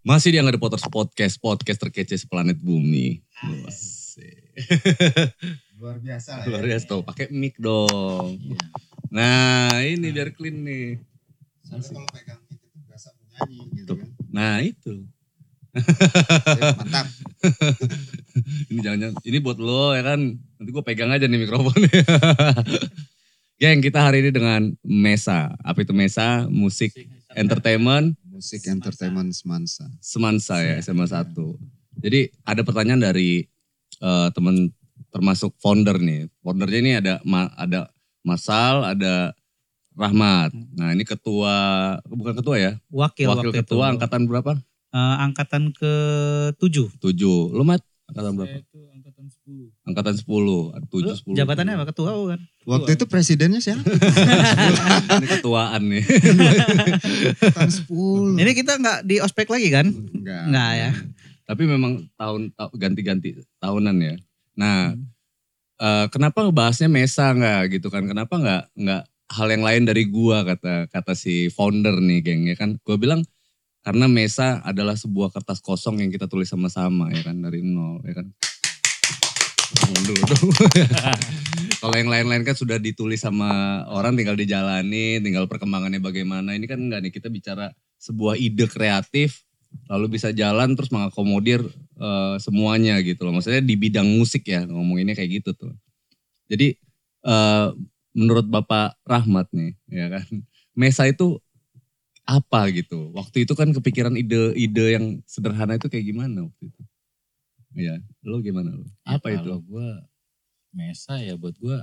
Masih di Angga The Potters Podcast, podcast terkece seplanet bumi. Luar biasa Luar ya. biasa tuh, pakai mic dong. Nah, ini biar clean nih. Soalnya kalau pegang mic itu berasa menyanyi gitu kan. Nah, itu. Ya, mantap. Ini jangan ini buat lo ya kan. Nanti gue pegang aja nih mikrofonnya. Geng, kita hari ini dengan Mesa. Apa itu Mesa? Musik entertainment Musik entertainment semansa. Semansa ya, SMA 1. Jadi ada pertanyaan dari eh, teman termasuk founder nih. Foundernya ini ada Ma- ada Masal, ada Rahmat. Nah ini ketua, bukan ketua ya? Wakil, Wakil waktu ketua itu. angkatan berapa? Eh, angkatan ke tujuh. Tujuh. Lu Mat? Angkatan berapa? itu angkatan 10. Angkatan sepuluh. Tujuh, sepuluh. Jabatannya apa? Ketua bukan? Waktu itu presidennya siapa? Ini ketuaan nih. Tahun 10. Ini kita nggak di ospek lagi kan? Enggak. Enggak ya. Tapi memang tahun ta- ganti-ganti tahunan ya. Nah, eh, kenapa ngebahasnya Mesa nggak gitu kan? Kenapa nggak nggak hal yang lain dari gua kata kata si founder nih geng ya kan? Gua bilang karena Mesa adalah sebuah kertas kosong yang kita tulis sama-sama ya kan dari nol ya kan. Dulu dong. Kalau yang lain-lain kan sudah ditulis sama orang tinggal dijalani, tinggal perkembangannya bagaimana. Ini kan enggak nih kita bicara sebuah ide kreatif lalu bisa jalan terus mengakomodir eh, semuanya gitu loh. Maksudnya di bidang musik ya ngomonginnya kayak gitu tuh. Jadi eh, menurut Bapak Rahmat nih ya kan, Mesa itu apa gitu? Waktu itu kan kepikiran ide-ide yang sederhana itu kayak gimana waktu itu? Iya, lo gimana lo? Apa itu? Kalau gue Mesa ya buat gue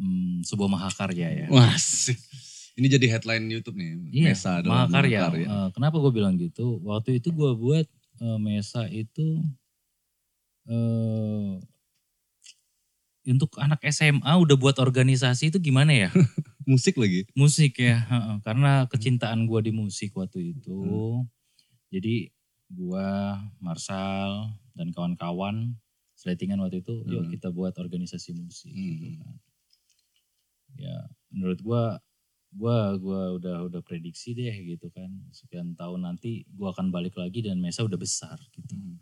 hmm, sebuah mahakarya ya. Wah, sih. ini jadi headline YouTube nih. Iya, Mesa adalah mahakarya. mahakarya. Eh, kenapa gue bilang gitu? Waktu itu gue buat eh, Mesa itu eh untuk anak SMA udah buat organisasi itu gimana ya? Musik lagi. musik ya, karena kecintaan gue di musik waktu itu. Jadi gue, Marsal dan kawan-kawan seletingan waktu itu, yuk Hmm. kita buat organisasi musik. gitu Hmm. kan. Ya, menurut gue, gua gua udah udah prediksi deh gitu kan sekian tahun nanti gua akan balik lagi dan Mesa udah besar gitu Hmm.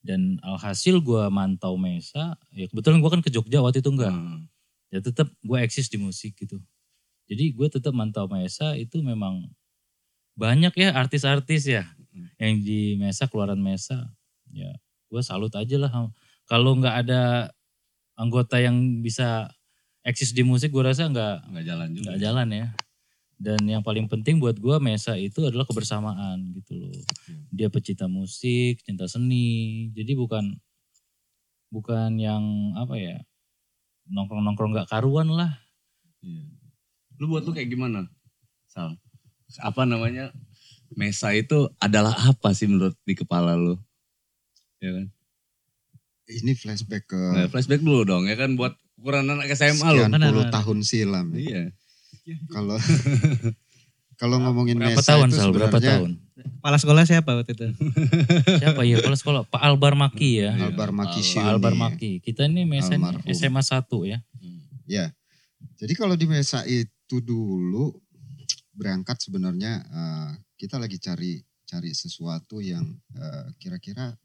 dan alhasil gua mantau Mesa ya kebetulan gua kan ke Jogja waktu itu enggak Hmm. ya tetap gue eksis di musik gitu. Jadi gue tetap mantau Mesa itu memang banyak ya artis-artis ya Hmm. yang di Mesa keluaran Mesa. Ya gue salut aja lah. Kalau nggak ada anggota yang bisa eksis di musik gue rasa nggak Nggak jalan juga. nggak jalan ya. Dan yang paling penting buat gue Mesa itu adalah kebersamaan gitu loh. Dia pecinta musik, cinta seni. Jadi bukan bukan yang apa ya nongkrong-nongkrong nggak karuan lah. Iya. Lu buat lu kayak gimana? Sal. Apa namanya? Mesa itu adalah apa sih menurut di kepala lu? Ya kan? Ini flashback ke Nah, flashback dulu dong ya kan buat ukuran anak SMA lu. sekian puluh tahun silam. ya. Iya. Kalau kalau ngomongin Berapa Mesa tahun itu Sal? Berapa tahun? Kepala sekolah siapa waktu itu? Siapa ya? Kepala sekolah Pak Albar Maki ya. Iya, Albar Maki Pak Syuni. Pak Albar Maki. Kita ini Mesa ini. SMA 1 ya. Ya. Jadi kalau di Mesa itu dulu berangkat sebenarnya eh, kita lagi cari cari sesuatu yang eh, kira-kira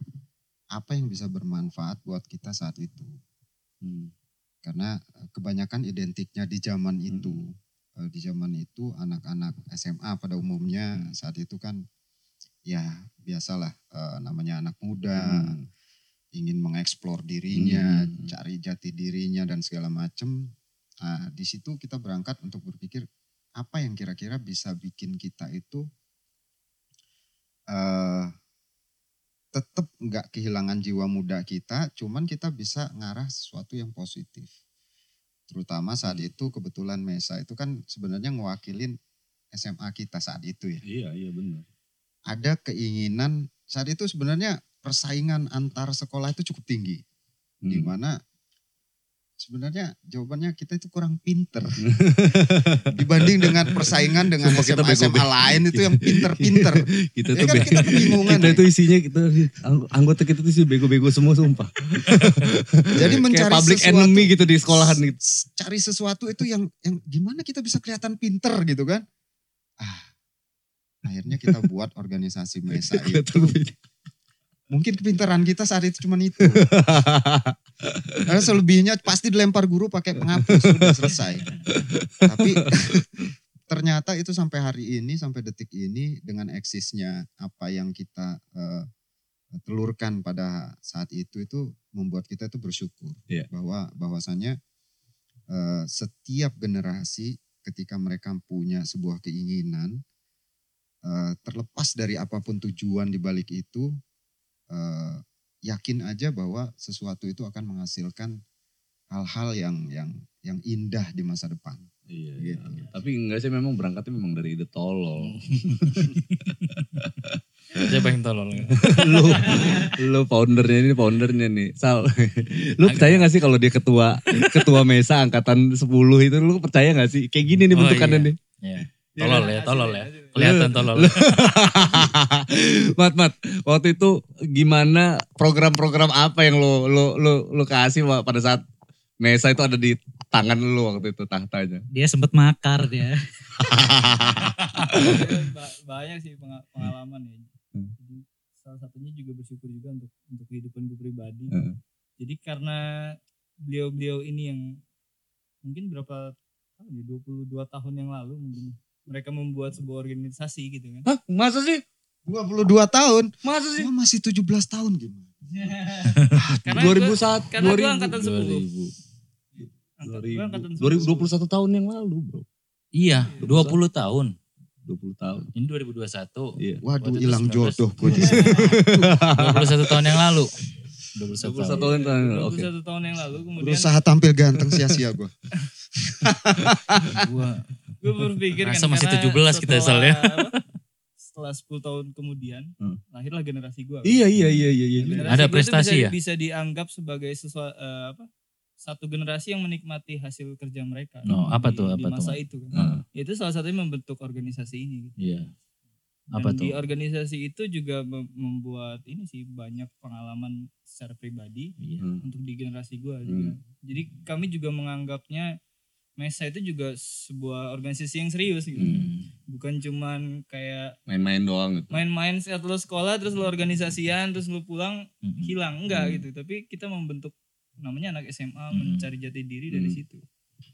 apa yang bisa bermanfaat buat kita saat itu. Hmm. Karena eh, kebanyakan identiknya di zaman itu. Eh, Di zaman itu anak-anak SMA pada umumnya saat itu kan ya biasalah eh, namanya anak muda Hmm. ingin mengeksplor dirinya, Hmm. cari jati dirinya dan segala macam. Nah, di situ kita berangkat untuk berpikir apa yang kira-kira bisa bikin kita itu eh tetap nggak kehilangan jiwa muda kita, cuman kita bisa ngarah sesuatu yang positif. Terutama saat itu kebetulan Mesa itu kan sebenarnya ngewakilin SMA kita saat itu ya Iya, iya benar. ada keinginan saat itu sebenarnya persaingan antar sekolah itu cukup tinggi Hmm. di mana sebenarnya jawabannya kita itu kurang pinter dibanding dengan persaingan dengan Sumpah kita SMA SMA bego-bego. lain itu yang pinter-pinter kita ya tuh kan kita kebingungan kita ya. itu isinya kita ang- anggota kita tuh sih bego-bego semua sumpah. jadi Kayak mencari public sesuatu enemy gitu di sekolahan gitu. cari sesuatu itu yang yang gimana kita bisa kelihatan pinter gitu kan ah akhirnya kita buat organisasi Mesa itu. Mungkin kepintaran kita saat itu cuma itu. Karena selebihnya pasti dilempar guru pakai penghapus sudah selesai. Tapi ternyata itu sampai hari ini sampai detik ini dengan eksisnya apa yang kita eh, telurkan pada saat itu itu membuat kita itu bersyukur Iya. bahwa bahwasannya eh, setiap generasi ketika mereka punya sebuah keinginan eh, terlepas dari apa pun tujuan di balik itu eh, yakin aja bahwa sesuatu itu akan menghasilkan hal-hal yang yang yang indah di masa depan. Iya, Gitu. iya. Tapi enggak sih memang berangkatnya memang dari ide tolol. Siapa yang tolol? ya? lu lu foundernya ini foundernya nih. Sal. lu percaya gak sih kalau dia ketua ketua Mesa angkatan 10 itu lu percaya gak sih? Kayak gini nih Oh, bentukannya iya. nih. Iya. Tolol ya, tolol ya. Kelihatan tolol. mat mat waktu itu gimana program-program apa yang lo lo lo lo kasih Wak, pada saat Mesa itu ada di tangan lu waktu itu tahtanya. Dia sempat makar dia. Ba- banyak sih penga- pengalaman ya. Hmm. Jadi salah satunya juga bersyukur juga untuk untuk kehidupan gue pribadi. Hmm. Jadi karena beliau-beliau ini yang mungkin berapa tahun ya 22 tahun yang lalu mungkin mereka membuat sebuah organisasi gitu kan. Hah, masa sih? 22 tahun, Masa sih? gua masih 17 tahun gimana? karena 2001 karena gua 2000, angkatan 10. 2000. Angkat- gua angkatan 2000, 2021 tahun yang lalu, Bro. Iya, 20 tahun. 20 tahun. Ini 2021. Iya. Waduh, hilang 19. jodoh gue di sini. 21 tahun yang lalu. 21 21 tahun. tahun yang lalu. Oke. 21 tahun yang lalu kemudian Berusaha tampil ganteng sia-sia gue. Gua gue berpikir Rasa kan masih karena 17 kita Sal, ya. apa, setelah 10 tahun kemudian Hmm. lahirlah generasi gue Iya, iya, iya, iya, iya. Generasi Ada tuh prestasi bisa, ya? bisa dianggap sebagai sesuatu apa satu generasi yang menikmati hasil kerja mereka No, apa di- tuh, di apa tuh, masa Mas? itu kan. Heeh. itu salah satunya membentuk organisasi ini gitu. Iya. Dan Apa di tuh? organisasi itu juga mem- membuat ini sih banyak pengalaman secara pribadi Iya. Hmm. untuk di generasi gue juga jadi kami juga menganggapnya Mesa itu juga sebuah organisasi yang serius gitu Hmm. bukan cuman kayak Main-main doang gitu. main-main saat lo sekolah terus lo organisasian terus lo pulang Hmm. hilang enggak Hmm. gitu tapi kita membentuk namanya anak SMA Hmm. mencari jati diri dari Hmm. situ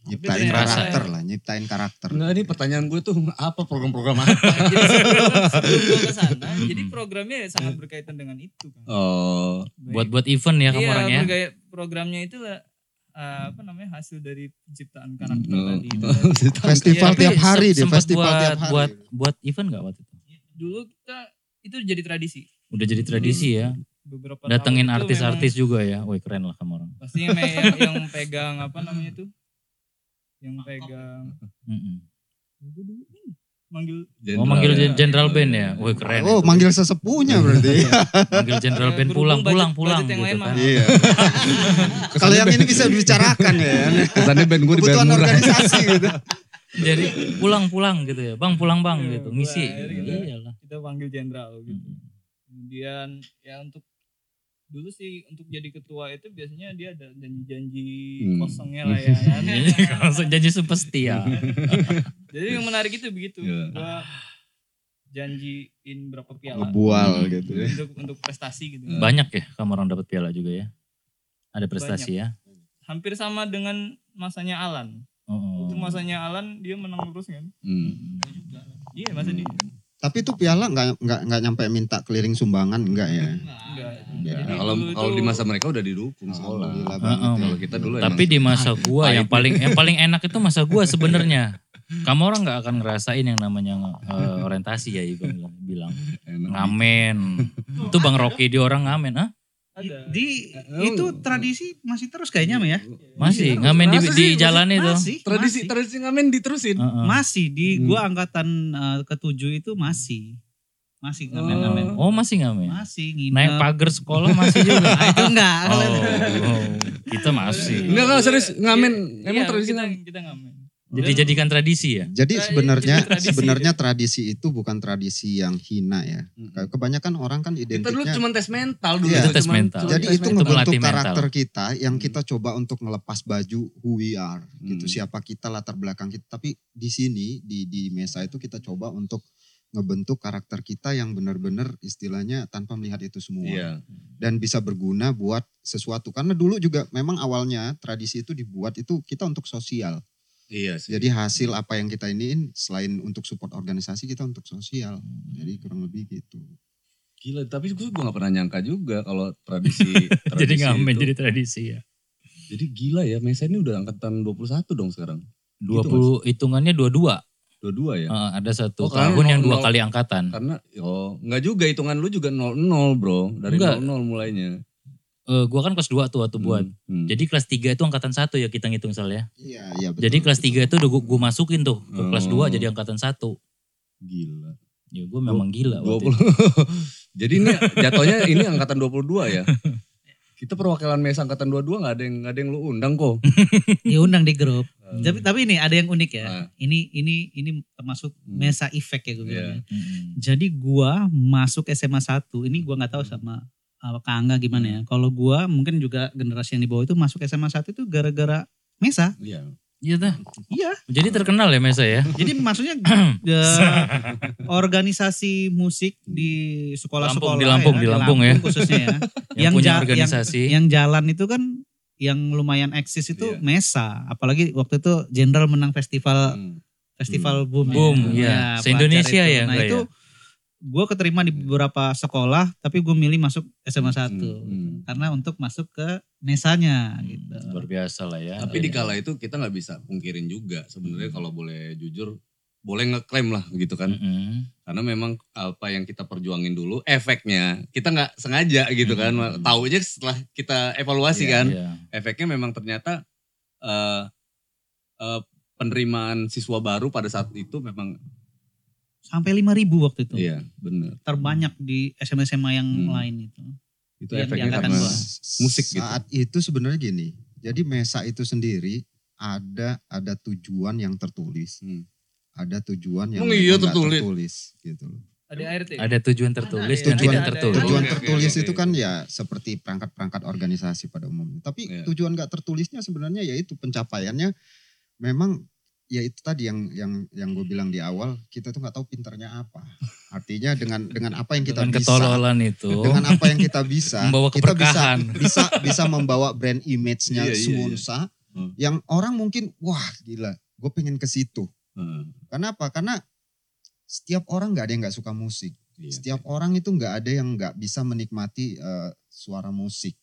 Nyiptain karakter lah, nyiptain karakter. Enggak, ini pertanyaan gue tuh apa program-program apa? jadi sebelum, sebelum gue ke sana jadi programnya ya sangat berkaitan dengan itu kan Oh, Baik- Buat buat event ya kamu iya, orang ya. bergaya- programnya itu lah eh, apa namanya hasil dari penciptaan karakter no. tadi itu. Festival Iya, tiap hari se- sempat festival buat, tiap hari. Buat buat event gak waktu itu? dulu kita itu jadi tradisi Udah jadi tradisi ya. beberapa Datengin artis-artis juga ya. Woi keren lah kamu orang. pasti yang, yang, yang pegang apa namanya itu yang pegang Mm-mm. Gua manggil Oh manggil ya. General Band ya. Woi keren. Oh, itu. manggil sesepunya berarti. manggil General Band berhubung pulang pulang pulang budget yang gitu kan. Iya. Kalau yang ini bisa dibicarakan ya. Kesannya band gue dibayar murah. organisasi gitu. Jadi pulang-pulang gitu ya. Bang pulang bang Iya, gitu. Ngisi. wah, akhirnya kita- Iyalah. kita panggil jenderal gitu kemudian ya untuk dulu sih untuk jadi ketua itu biasanya dia ada janji-janji Hmm. kosongnya lah ya kan. Langsung janji super setia. jadi yang menarik itu begitu Iya. gua janjiin berapa piala Ngebual gitu ya. untuk untuk prestasi gitu Banyak ya kamu orang dapat piala juga ya. Ada prestasi ya. hampir sama dengan masanya Alan Oh. itu masanya Alan dia menang terus kan Hmm. iya masa dia Tapi itu piala nggak nggak nggak nyampe minta keliling sumbangan enggak ya? enggak Ya, Jadi kalau dulu kalau di masa mereka udah didukung sekolah. Banget ya. Kalau kita dulu Tapi di masa gua yang paling yang paling enak itu masa gua sebenarnya. Kamu orang nggak akan ngerasain yang namanya eh, orientasi ya Ibu bilang. emang Ngamen. Itu Bang Rocky di orang ngamen, ah? ada Di itu tradisi masih terus kayaknya Mah ya. Masih ngamen di, di jalan itu. Masih, tradisi masih. tradisi ngamen diterusin. Masih di Hmm. gua angkatan eh, ketujuh itu masih. Masih ngamen-ngamen. Oh masih ngamen. Masih nginep. Naik pagar sekolah masih juga. Nah, itu enggak. Oh, oh, kita masih. Enggak enggak serius ngamen Iya, emang tradisi kita, ngamen. kita ngamen Jadi jadikan tradisi ya. Jadi sebenarnya jadi tradisi sebenarnya tradisi itu bukan tradisi yang hina ya. Kebanyakan orang kan Kita dulu identiknya cuma tes mental dulu. Iya. Cuma- Tes mental. cuma Jadi tes itu ngebentuk melatih mental. karakter kita yang kita coba untuk ngelepas baju who we are gitu Hmm. siapa kita latar belakang kita tapi di sini di di mesa itu kita coba untuk ngebentuk karakter kita yang benar-benar istilahnya tanpa melihat itu semua Iya. dan bisa berguna buat sesuatu karena dulu juga memang awalnya tradisi itu dibuat itu kita untuk sosial Iya sih. jadi hasil apa yang kita iniin selain untuk support organisasi kita untuk sosial jadi kurang lebih gitu Gila, tapi gue juga gak pernah nyangka juga kalau tradisi, tradisi jadi ngamen itu. jadi tradisi ya. Jadi gila ya, Mesa ini udah angkatan 21 dong sekarang. 20 hitungannya dua-dua. Dua-dua ya. Eh, ada satu Oh, tahun yang dua nol- kali angkatan. Karena oh nggak juga hitungan lu juga 00 bro, dari Enggak. 00 mulainya. Eh, gua kan kelas 2 tuh waktu buat. Hmm. Jadi kelas 3 itu angkatan satu ya kita ngitung Sal ya. iya iya betul Jadi kelas 3 itu udah gua, gua masukin tuh ke kelas Oh. 2 jadi angkatan satu. gila. Ya gue memang gila waktu 20. itu. Jadi ini jatuhnya ini angkatan 22 ya. Kita perwakilan Mesa angkatan 22 nggak ada yang nggak ada yang lu undang kok. Diundang di grup. Hmm. Tapi tapi ini ada yang unik ya. Ah. Ini ini ini termasuk Hmm. mesa effect ya gue Iya. bilangnya. Mm-mm. Jadi gua masuk SMA 1, ini gua nggak tahu sama uh, Kak Angga gimana ya. Kalau gua mungkin juga generasi yang di bawah itu masuk SMA 1 itu gara-gara mesa. Iya. Iya dah. Iya. Jadi terkenal ya Mesa ya. Jadi maksudnya eh, organisasi musik di sekolah-sekolah Lampung, di Lampung, ya, di Lampung ya. khususnya ya. Yang, Yang punya organisasi. yang jalan itu kan yang lumayan eksis itu Iya. mesa. Apalagi waktu itu Jenderal menang festival Hmm. festival boom. Boom, ya. iya. Se-Indonesia pelajar ya, Nah enggak itu gue keterima di beberapa sekolah, tapi gue milih masuk SMA 1 Hmm. karena untuk masuk ke mesanya gitu. Luar biasa lah ya. Tapi di kala itu kita nggak bisa pungkirin juga sebenarnya kalau boleh jujur boleh ngeklaim lah gitu kan. Mm-mm. Karena memang apa yang kita perjuangin dulu efeknya kita nggak sengaja gitu kan. Hmm. Tahu aja setelah kita evaluasi Iya, kan. Iya. Efeknya memang ternyata eh eh, penerimaan siswa baru pada saat itu memang Sampai 5000 waktu itu. iya benar. Terbanyak di SMA-SMA yang Hmm. lain itu. Itu Yang efeknya karena gua. musik gitu. saat itu sebenarnya gini jadi mesa itu sendiri ada ada tujuan yang tertulis Hmm. Ada tujuan yang Emang iya tertulis? tertulis gitu loh Ada ART. Ada tujuan tertulis Ada, dan ada, tidak ada, tertulis. tujuan tertulis itu kan ya seperti perangkat-perangkat organisasi pada umumnya tapi Iya. tujuan nggak tertulisnya sebenarnya yaitu pencapaiannya memang ya itu tadi yang yang yang gue bilang di awal kita tuh nggak tahu pinternya apa artinya dengan dengan apa yang kita Dengan bisa ketololan itu. dengan apa yang kita bisa Membawa kita bisa bisa bisa membawa brand image-nya Iya, iya, Sumonsa Hmm. yang orang mungkin wah gila gue pengen ke situ Hmm. kenapa karena setiap orang nggak ada yang nggak suka musik Iya. setiap orang itu nggak ada yang nggak bisa menikmati eh, suara musik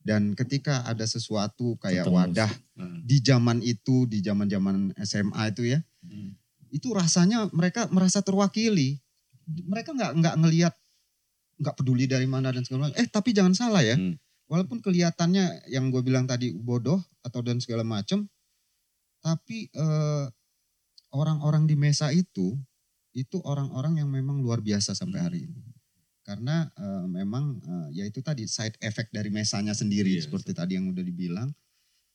dan ketika ada sesuatu kayak Tentang wadah Hmm. di zaman itu di zaman zaman SMA itu ya Hmm. itu rasanya mereka merasa terwakili mereka nggak nggak ngelihat nggak peduli dari mana dan segala macam eh tapi jangan salah ya Hmm. walaupun kelihatannya yang gue bilang tadi bodoh atau dan segala macam tapi eh, orang-orang di mesa itu itu orang-orang yang memang luar biasa sampai hari ini karena eh, memang eh, ya itu tadi side effect dari mesanya sendiri Iya, seperti tadi yang udah dibilang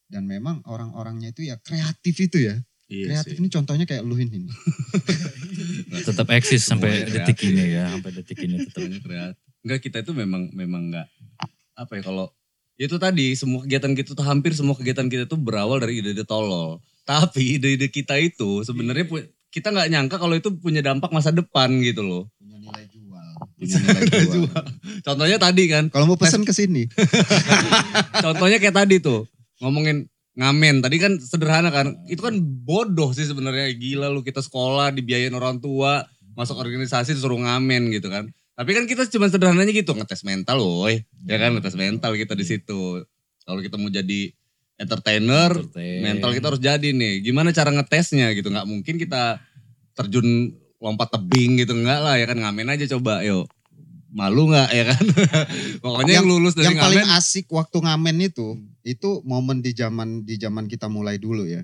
dan memang orang-orangnya itu ya kreatif itu ya Iya kreatif sih. ini contohnya kayak lu ini Tetap eksis sampai detik kreatif. ini ya. Sampai detik ini tetap. Kreatif. Enggak kita itu memang memang enggak apa ya kalau ya itu tadi semua kegiatan kita tuh hampir semua kegiatan kita tuh berawal dari ide-ide tolol. Tapi ide-ide kita itu sebenarnya pu- kita nggak nyangka kalau itu punya dampak masa depan gitu loh. punya nilai jual. Punya nilai jual. Contohnya tadi kan, kalau mau pesan ke sini. Contohnya kayak tadi tuh ngomongin ngamen. Tadi kan sederhana kan. Itu kan bodoh sih sebenarnya. Gila lu kita sekolah dibiayain orang tua masuk organisasi disuruh ngamen gitu kan. Tapi kan kita cuma sederhananya gitu ngetes mental woi. Ya kan ngetes mental kita di situ. Kalau kita mau jadi entertainer Entertain. mental kita harus jadi nih. Gimana cara ngetesnya gitu? Nggak mungkin kita terjun lompat tebing gitu. Enggak lah ya kan? Ngamen aja coba. Yuk malu nggak ya kan? Pokoknya yang, lulus dari yang paling ngamen. asik waktu ngamen itu itu momen di zaman di zaman kita mulai dulu ya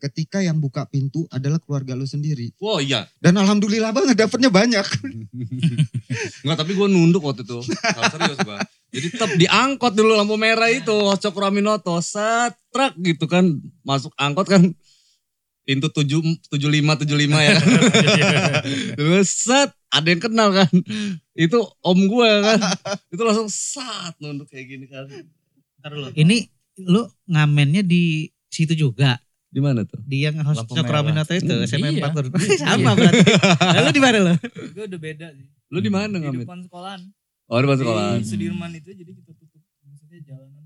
ketika yang buka pintu adalah keluarga lu sendiri Wah iya, dan alhamdulillah banget dapetnya banyak Enggak, tapi gue nunduk waktu itu. Kalau serius gue. Jadi tetap diangkot dulu lampu merah itu, Cokro Aminoto, setrak gitu kan. Masuk angkot kan pintu tujuh tujuh lima tujuh lima ya kan. Terus set ada yang kenal kan. Itu om gue kan. Itu langsung sat nunduk kayak gini kan. Ini lu ngamennya di situ juga. Di mana tuh? Di yang host Lampu Cokroaminoto itu, merah. SMA Iya. 4 turun. Sama berarti. Lalu di mana lo? Gue udah beda sih. Lu di mana Di ngamen? depan sekolahan. Oh, di depan sekolah. Di Sudirman itu jadi kita tutup. Maksudnya jalanan.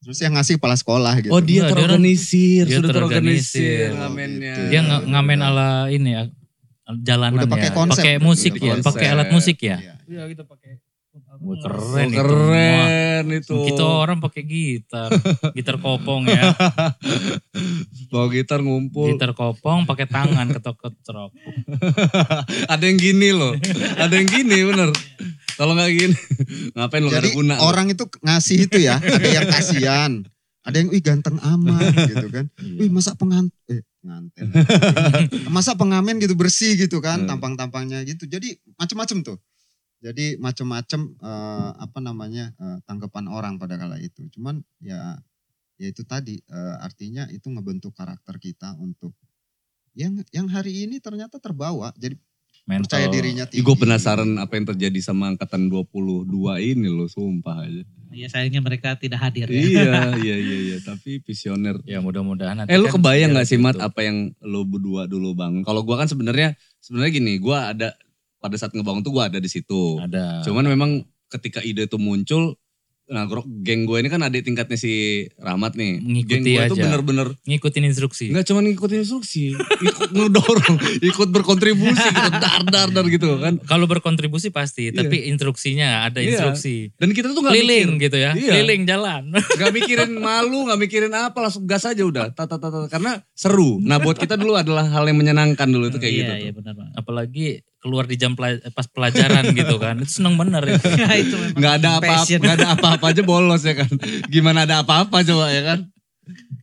Terus yang ngasih kepala sekolah gitu. Oh, dia dia terorganisir, dia sudah terorganisir. terorganisir Oh, ngamennya. gitu. Dia nga- ngamen ala ini ya jalanan Udah pakai ya. konsep, pakai musik ya, pakai alat musik ya. Iya. Iya kita pakai. Wah, keren Oh, itu. keren itu. Kita orang pakai gitar, gitar kopong ya, bawa gitar ngumpul. gitar kopong pakai tangan ketok-ketok. ada yang gini loh. ada yang gini bener. Kalau nggak gini, ngapain lo gak ada Jadi guna? orang itu ngasih itu ya, ada yang kasihan, ada yang wih ganteng amat gitu kan. Wih masa pengantin, eh pengantin. masa pengamen gitu bersih gitu kan, Hmm. tampang-tampangnya gitu. Jadi macem-macem tuh. Jadi macem-macem eh, apa namanya eh, tanggapan orang pada kala itu. Cuman ya ya itu tadi eh, artinya itu ngebentuk karakter kita untuk yang yang hari ini ternyata terbawa. Jadi Mental. percaya dirinya tinggi. Gue penasaran apa yang terjadi sama angkatan 22 ini loh, sumpah aja. Ya sayangnya mereka tidak hadir ya. iya, iya, iya, iya, tapi visioner. Ya mudah-mudahan nanti Eh lu kan kebayang gak sih Mat gitu. apa yang lu berdua dulu bangun? Kalau gua kan sebenarnya sebenarnya gini, gua ada pada saat ngebangun tuh gua ada di situ. Ada. Cuman memang ketika ide itu muncul, nah geng gue ini kan adik tingkatnya si Rahmat nih. Mengikuti geng gue itu bener-bener ngikutin instruksi. nggak cuma ngikutin instruksi, ikut ngedorong, ikut berkontribusi gitu, dar dar dar gitu kan. Kalau berkontribusi pasti, Iya. tapi instruksinya ada Iya. instruksi. Dan kita tuh nggak Keliling mikir, gitu ya, Iya. keliling jalan. nggak mikirin malu, nggak mikirin apa, langsung gas aja udah, tata tata karena seru. Nah buat kita dulu adalah hal yang menyenangkan dulu itu kayak iya, gitu. Iya tuh. benar. Apalagi keluar di jam pas pelajaran gitu kan, itu seneng bener itu. Ya, itu memang nggak ada apa-apa, ada apa-apa aja bolos ya kan. Gimana ada apa-apa coba ya kan?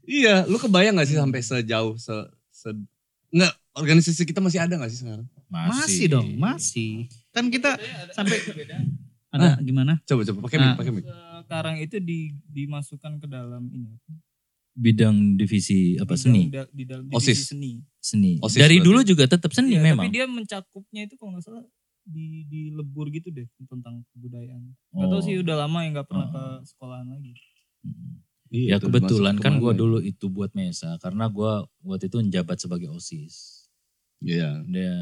Iya, lu kebayang gak sih sampai sejauh se, se nggak organisasi kita masih ada gak sih sekarang? Masih dong, masih. Kan kita sampai beda. ada gimana? Coba coba pakai Nah. mic, pakai mic. Sekarang itu di, dimasukkan ke dalam ini. Bidang divisi apa Di seni, dalam- Di dalam OSIS. divisi seni. seni. OSIS Dari berarti. dulu juga tetap seni Iya, memang. Tapi dia mencakupnya itu kalau nggak salah di di lebur gitu deh tentang kebudayaan. Oh. sih udah lama yang nggak pernah Oh. ke sekolahan lagi. Iya, Ya kebetulan kan gue ya? dulu itu buat Mesa karena gue waktu itu menjabat sebagai OSIS. Iya. Dia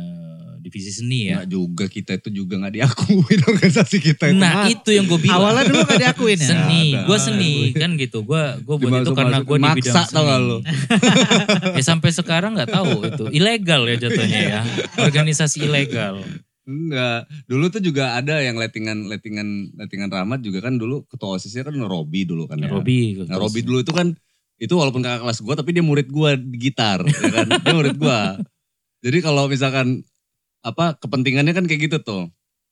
divisi seni ya. Nggak juga kita itu juga nggak diakuin organisasi kita itu. Nah itu yang gue bilang. Awalnya dulu gak diakuin ya? seni, gue seni kan gitu. Gue gue buat itu karena gue di bidang Maksa seni. lu? ya sampai sekarang nggak tahu itu ilegal ya jatuhnya ya. Organisasi ilegal. Enggak. Dulu tuh juga ada yang lettingan lettingan lettingan Rahmat juga kan dulu ketua OSISnya kan Robi dulu kan ya. Robi. Nah Robi dulu itu kan itu walaupun kakak kelas gue tapi dia murid gue di gitar ya kan dia murid gue jadi kalau misalkan apa kepentingannya kan kayak gitu tuh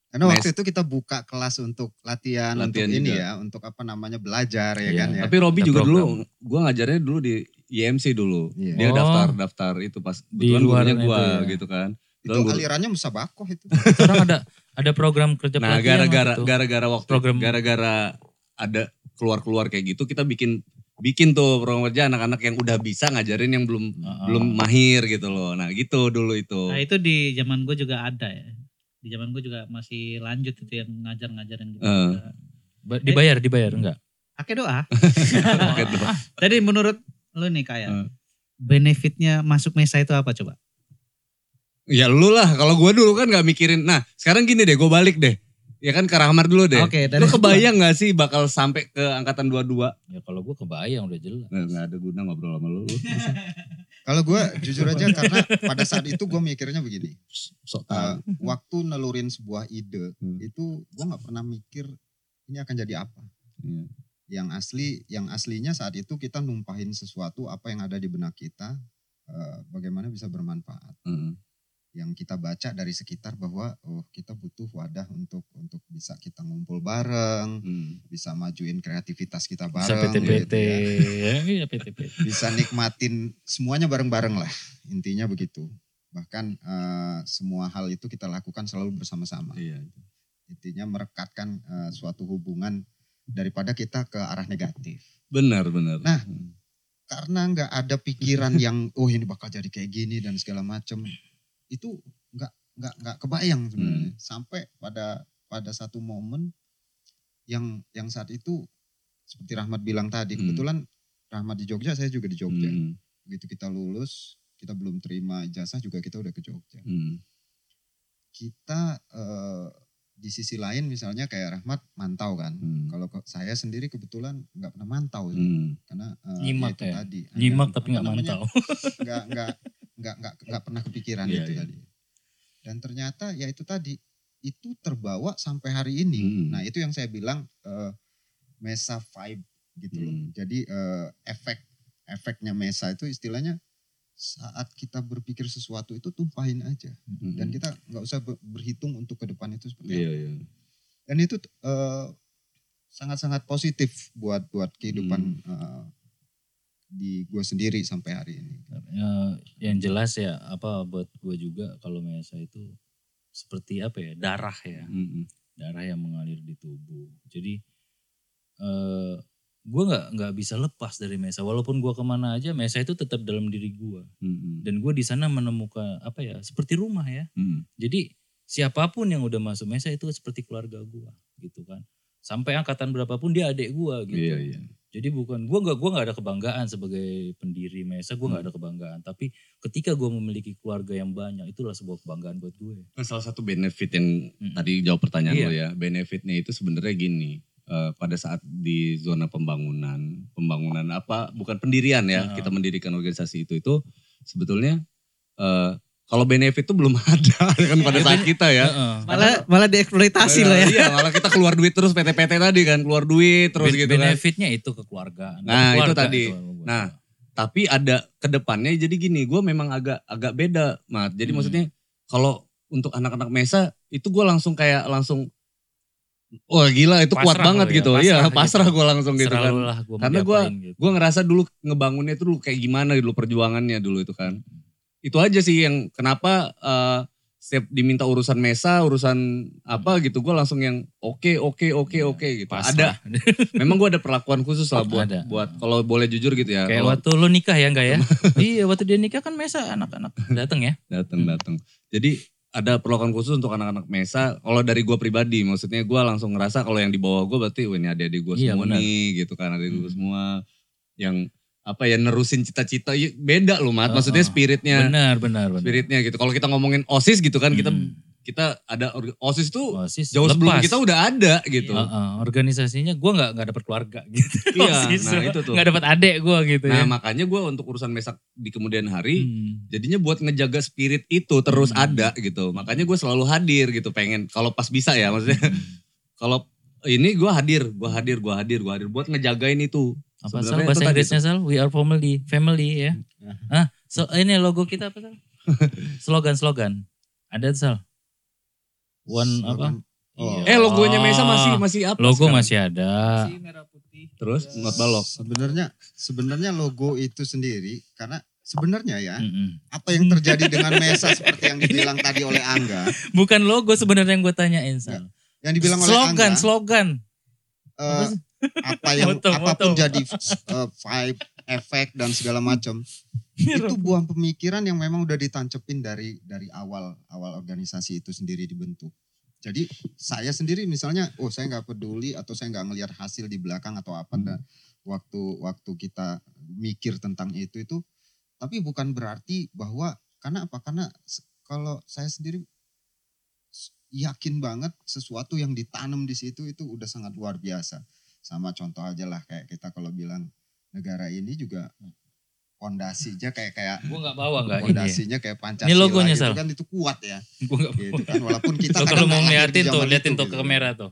Karena waktu itu kita buka kelas untuk latihan, Latihan untuk ini juga. ya, untuk apa namanya belajar ya Iya. kan ya. tapi Robi juga program. dulu gue ngajarnya dulu di IMC dulu Iya. dia Oh. daftar daftar itu pas Di kebetulan luar gurunya itu gue ya. gitu kan itu Lalu alirannya musabakoh itu. Sekarang ada ada program kerja nah gara-gara waktu itu. gara-gara waktu Program- gara-gara ada keluar-keluar kayak gitu kita bikin bikin tuh program kerja anak-anak yang udah bisa ngajarin yang belum Heeh. belum mahir gitu loh nah gitu dulu itu Nah itu di zaman gue juga ada ya. Di zaman gue juga masih lanjut itu yang ngajar-ngajarin gitu. Ba- dibayar dibayar enggak? Pakai doa. Gitu. Jadi menurut lu nih kayak Eh. benefitnya masuk mesa itu apa coba? Ya lu lah, kalau gue dulu kan gak mikirin. Nah sekarang gini deh, gue balik deh. Ya kan ke Rahmar dulu deh. Oke, lu kebayang gak sih bakal sampai ke angkatan 22? Ya kalau gue kebayang udah jelas. Nah, gak ada guna ngobrol sama lu. lu. Kalau gue jujur aja karena pada saat itu gue mikirnya begini. Sok tahu. waktu nelurin sebuah ide Hmm. itu gue nggak pernah mikir ini akan jadi apa. Iya. Yang asli, yang aslinya saat itu kita numpahin sesuatu apa yang ada di benak kita, eh, bagaimana bisa bermanfaat. Heeh. Yang kita baca dari sekitar bahwa oh kita butuh wadah untuk untuk bisa kita ngumpul bareng, Hmm. bisa majuin kreativitas kita Bisa bareng, PT-PT. gitu ya. ya. Iya PT-PT. bisa nikmatin semuanya bareng-bareng lah intinya begitu. Bahkan eh, semua hal itu kita lakukan selalu bersama-sama. Iya. Intinya merekatkan eh, suatu hubungan daripada kita ke arah negatif. Benar, benar. Nah, Karena nggak ada pikiran yang oh ini bakal jadi kayak gini dan segala macem itu nggak nggak nggak kebayang sebenarnya sampai pada pada satu momen yang yang saat itu seperti Rahmat bilang tadi Hmm. kebetulan Rahmat di Jogja saya juga di Jogja Hmm. begitu kita lulus kita belum terima ijazah juga kita udah ke Jogja Hmm. kita eh, di sisi lain misalnya kayak Rahmat mantau kan Hmm. kalau saya sendiri kebetulan nggak pernah mantau. Hmm. karena eh, Nyimak itu ya? tadi Nyimak tapi nggak mantau. nggak nggak nggak nggak nggak pernah kepikiran Iya, itu iya. tadi dan ternyata ya itu tadi itu terbawa sampai hari ini Hmm. nah itu yang saya bilang eh, mesa vibe gitu loh Hmm. jadi eh, efek efeknya mesa itu istilahnya saat kita berpikir sesuatu itu tumpahin aja Hmm. dan kita nggak usah ber- berhitung untuk ke depan itu seperti Iya, apa iya. dan itu eh, sangat-sangat positif buat buat kehidupan Hmm. eh, di gue sendiri sampai hari ini Ya, yang jelas ya apa buat gue juga kalau mesa itu seperti apa ya darah ya Hmm. darah yang mengalir di tubuh jadi eh gue nggak nggak bisa lepas dari mesa walaupun gue ke mana aja mesa itu tetap dalam diri gue Hmm. dan gue di sana menemukan apa ya seperti rumah ya Hmm. jadi siapa pun yang udah masuk mesa itu seperti keluarga gue gitu kan sampai angkatan berapapun dia adik gue gitu Iya, iya. Jadi bukan gua nggak gua nggak ada kebanggaan sebagai pendiri Mesa gua nggak ada kebanggaan tapi ketika gua memiliki keluarga yang banyak itulah sebuah kebanggaan buat gue Nah, salah satu benefit yang Mm. tadi jawab pertanyaan Iya. lo ya, benefitnya itu sebenarnya gini. eh, pada saat di zona pembangunan, pembangunan apa bukan pendirian ya, Ah. kita mendirikan organisasi itu itu sebetulnya eh, kalau benefit itu belum ada kan pada saat kita ya. Heeh. Malah malah dieksploitasi loh ya. Iya, malah kita keluar duit terus PT-PT tadi kan, keluar duit terus Ben- gitu kan. benefitnya itu kekeluargaan Nah, itu Keluarga tadi. itu buat Nah. Tapi ada ke depannya jadi gini, gue memang agak agak beda, Mat. Jadi Hmm. maksudnya kalau untuk anak-anak Mesa itu gue langsung kayak langsung Wah gila itu kuat banget ya, gitu. pasrah Iya gitu. pasrah gue langsung gitu kan. lah gua Karena gua- diapain gitu. Gue ngerasa dulu ngebangunnya itu dulu kayak gimana dulu perjuangannya dulu itu kan. Itu aja sih yang kenapa eh, setiap diminta urusan Mesa, urusan apa gitu gue langsung yang oke oke oke Iya, oke gitu. pasrah. Ada memang gue ada perlakuan khusus lah buat Ada. buat kalau boleh jujur gitu ya. Kayak Kalau- waktu lu nikah ya enggak ya? iya waktu dia nikah kan Mesa anak-anak datang ya. datang Hmm. datang jadi ada perlakuan khusus untuk anak-anak mesa kalau dari gue pribadi maksudnya gue langsung ngerasa kalau yang di bawah gue berarti wah ini adik-adik gue Iya, semua benar. nih gitu kan adik gue Hmm. semua yang apa ya nerusin cita-cita Ya, beda loh mat maksudnya spiritnya Benar benar benar. spiritnya gitu kalau kita ngomongin osis gitu kan kita Hmm. kita ada orga- osis tuh OSIS jauh sebelum lepas. kita udah ada gitu Heeh, organisasinya gue nggak nggak dapat keluarga gitu. Iya, OSIS. nah itu tuh. Nggak dapat adek gue gitu nah ya. makanya gue untuk urusan mesak di kemudian hari Hmm. jadinya buat ngejaga spirit itu terus Hmm. ada gitu makanya gue selalu hadir gitu pengen kalau pas bisa ya maksudnya Hmm. kalau ini gue hadir gue hadir gue hadir gue hadir buat ngejagain itu Apa Sal? Bahasa Inggrisnya Sal? We are family, family ya. Ah, so ini logo kita apa Sal? Slogan-slogan. Ada tuh, Sal? One apa? Slogan- Oh. eh logonya Mesa masih masih apa Logo sekarang? masih ada. Si merah putih. terus Ada- not balok Sebenarnya sebenarnya logo itu sendiri karena sebenarnya ya Mm-mm. apa yang terjadi dengan Mesa seperti yang dibilang tadi oleh Angga, Bukan logo sebenarnya yang gue tanyain Sal. Yang dibilang oleh slogan, Angga, slogan. eh, apa yang Moto, apa pun moto. jadi eh, vibe, efek dan segala macam itu buah pemikiran yang memang udah ditancepin dari dari awal awal organisasi itu sendiri dibentuk. Jadi saya sendiri misalnya, oh saya nggak peduli atau saya nggak ngelihat hasil di belakang atau apa dan waktu waktu kita mikir tentang itu itu, tapi bukan berarti bahwa karena apa? Karena kalau saya sendiri yakin banget sesuatu yang ditanam di situ itu udah sangat luar biasa. Sama contoh aja lah kayak kita kalau bilang negara ini juga pondasinya kayak kayak Gue nggak bawa nggak ini. pondasinya kayak Pancasila Ini logonya, gitu kan itu kuat ya Gue nggak gitu kan walaupun kita kadang kalau mau ngeliatin tuh, liatin itu, tuh gitu. ke kamera tuh.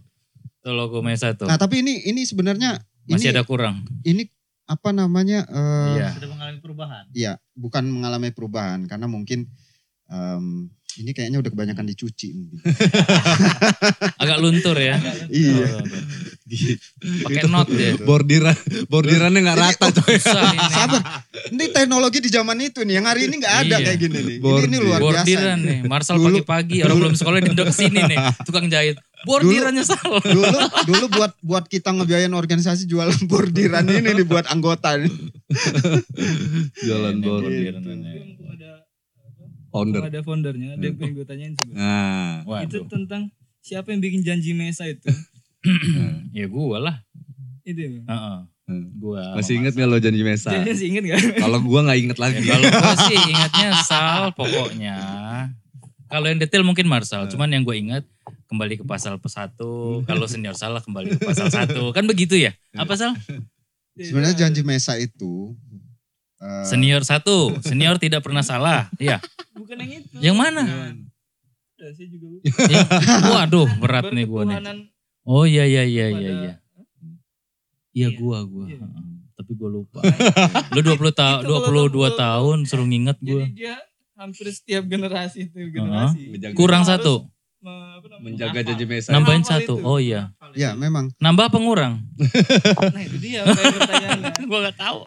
Tuh logo Mesa tuh. nah tapi ini ini sebenarnya Masih ini ada kurang. ini apa namanya eh, Iya. Sudah mengalami perubahan. ya bukan mengalami perubahan karena mungkin em, ini kayaknya udah kebanyakan dicuci mungkin. Agak luntur ya. iya tuh. Pakai not dia. bordiran bordirannya nggak rata coy sabar ini teknologi di zaman itu nih yang hari ini nggak ada Iya. kayak gini nih ini, Bordir. ini luar biasa Bordiran nih. Marsal Dulu- pagi-pagi orang belum sekolah dia udah ke sini nih. Tukang jahit. Bordirannya salah. dulu dulu buat buat kita ngebiayain organisasi jual bordiran ini dibuat anggota nih. Ini bor bordiran Gitu. ada founder ada foundernya, ada yang pengen gue tanyain sih. Nah Itu Waduh. tentang siapa yang bikin janji Mesa itu. Ya gua lah. itu ya, Bang. Heeh. Gua Masih inget gak lo janji Mesa? Jadi masih inget gak? Kalau gua nggak inget Ya, lagi. kalau gue sih ingatnya Sal pokoknya. Kalau yang detail mungkin Marsal, cuman yang gue ingat kembali ke pasal satu. Kalau senior salah kembali ke pasal satu. Kan begitu ya? Apa Sal? Sebenarnya janji Mesa itu eh, Senior satu, senior tidak pernah salah. Iya. Bukan yang itu. Yang mana? Sih juga lupa. Yang, waduh berat nih gue nih. Oh iya iya iya iya iya. Iya Iya, gua gua. iya. Tapi gue lupa. Lu 20 tahun Itu kalau 22 kalau- tahun suruh nginget Jadi gue. dia hampir setiap generasi itu generasi. Menjaga- Kurang Harus satu. Menjaga janji Mesa. Nambahin satu. itu. Oh iya. Ya memang Nambah apa ngurang? Nah itu dia pertanyaannya. gue gak tahu.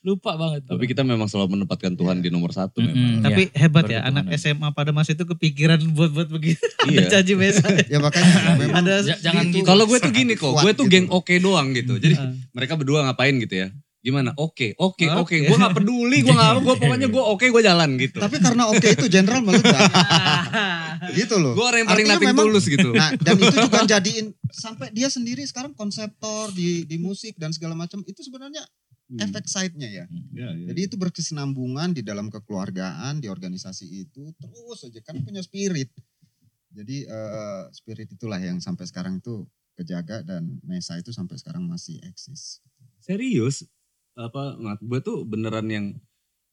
Lupa banget. Tapi kita memang selalu menempatkan Tuhan di nomor satu memang. Tapi hebat ya anak SMA pada masa itu kepikiran buat-buat begitu. Ada Iya. janji mesa. ya makanya memang Ada Ja- jangan itu gitu. Kalau gue tuh gini kok, gue tuh gitu. geng oke doang gitu. Jadi mereka berdua ngapain gitu ya? Gimana? Oke, oke, oke. Gue gak peduli, gue gak gue pokoknya gue oke, gue jalan gitu. tapi karena oke itu jenderal meledak gitu loh. Gue orang yang paling nating memang- tulus gitu. Nah, dan itu juga jadiin sampai dia sendiri sekarang konseptor di di musik dan segala macam itu sebenarnya Hmm. efek side-nya ya. Ya, ya. Jadi itu berkesinambungan di dalam kekeluargaan, di organisasi itu terus aja kan punya spirit. Jadi eh, spirit itulah yang sampai sekarang itu kejaga dan Mesa itu sampai sekarang masih eksis. Serius? Apa? Gue tuh beneran yang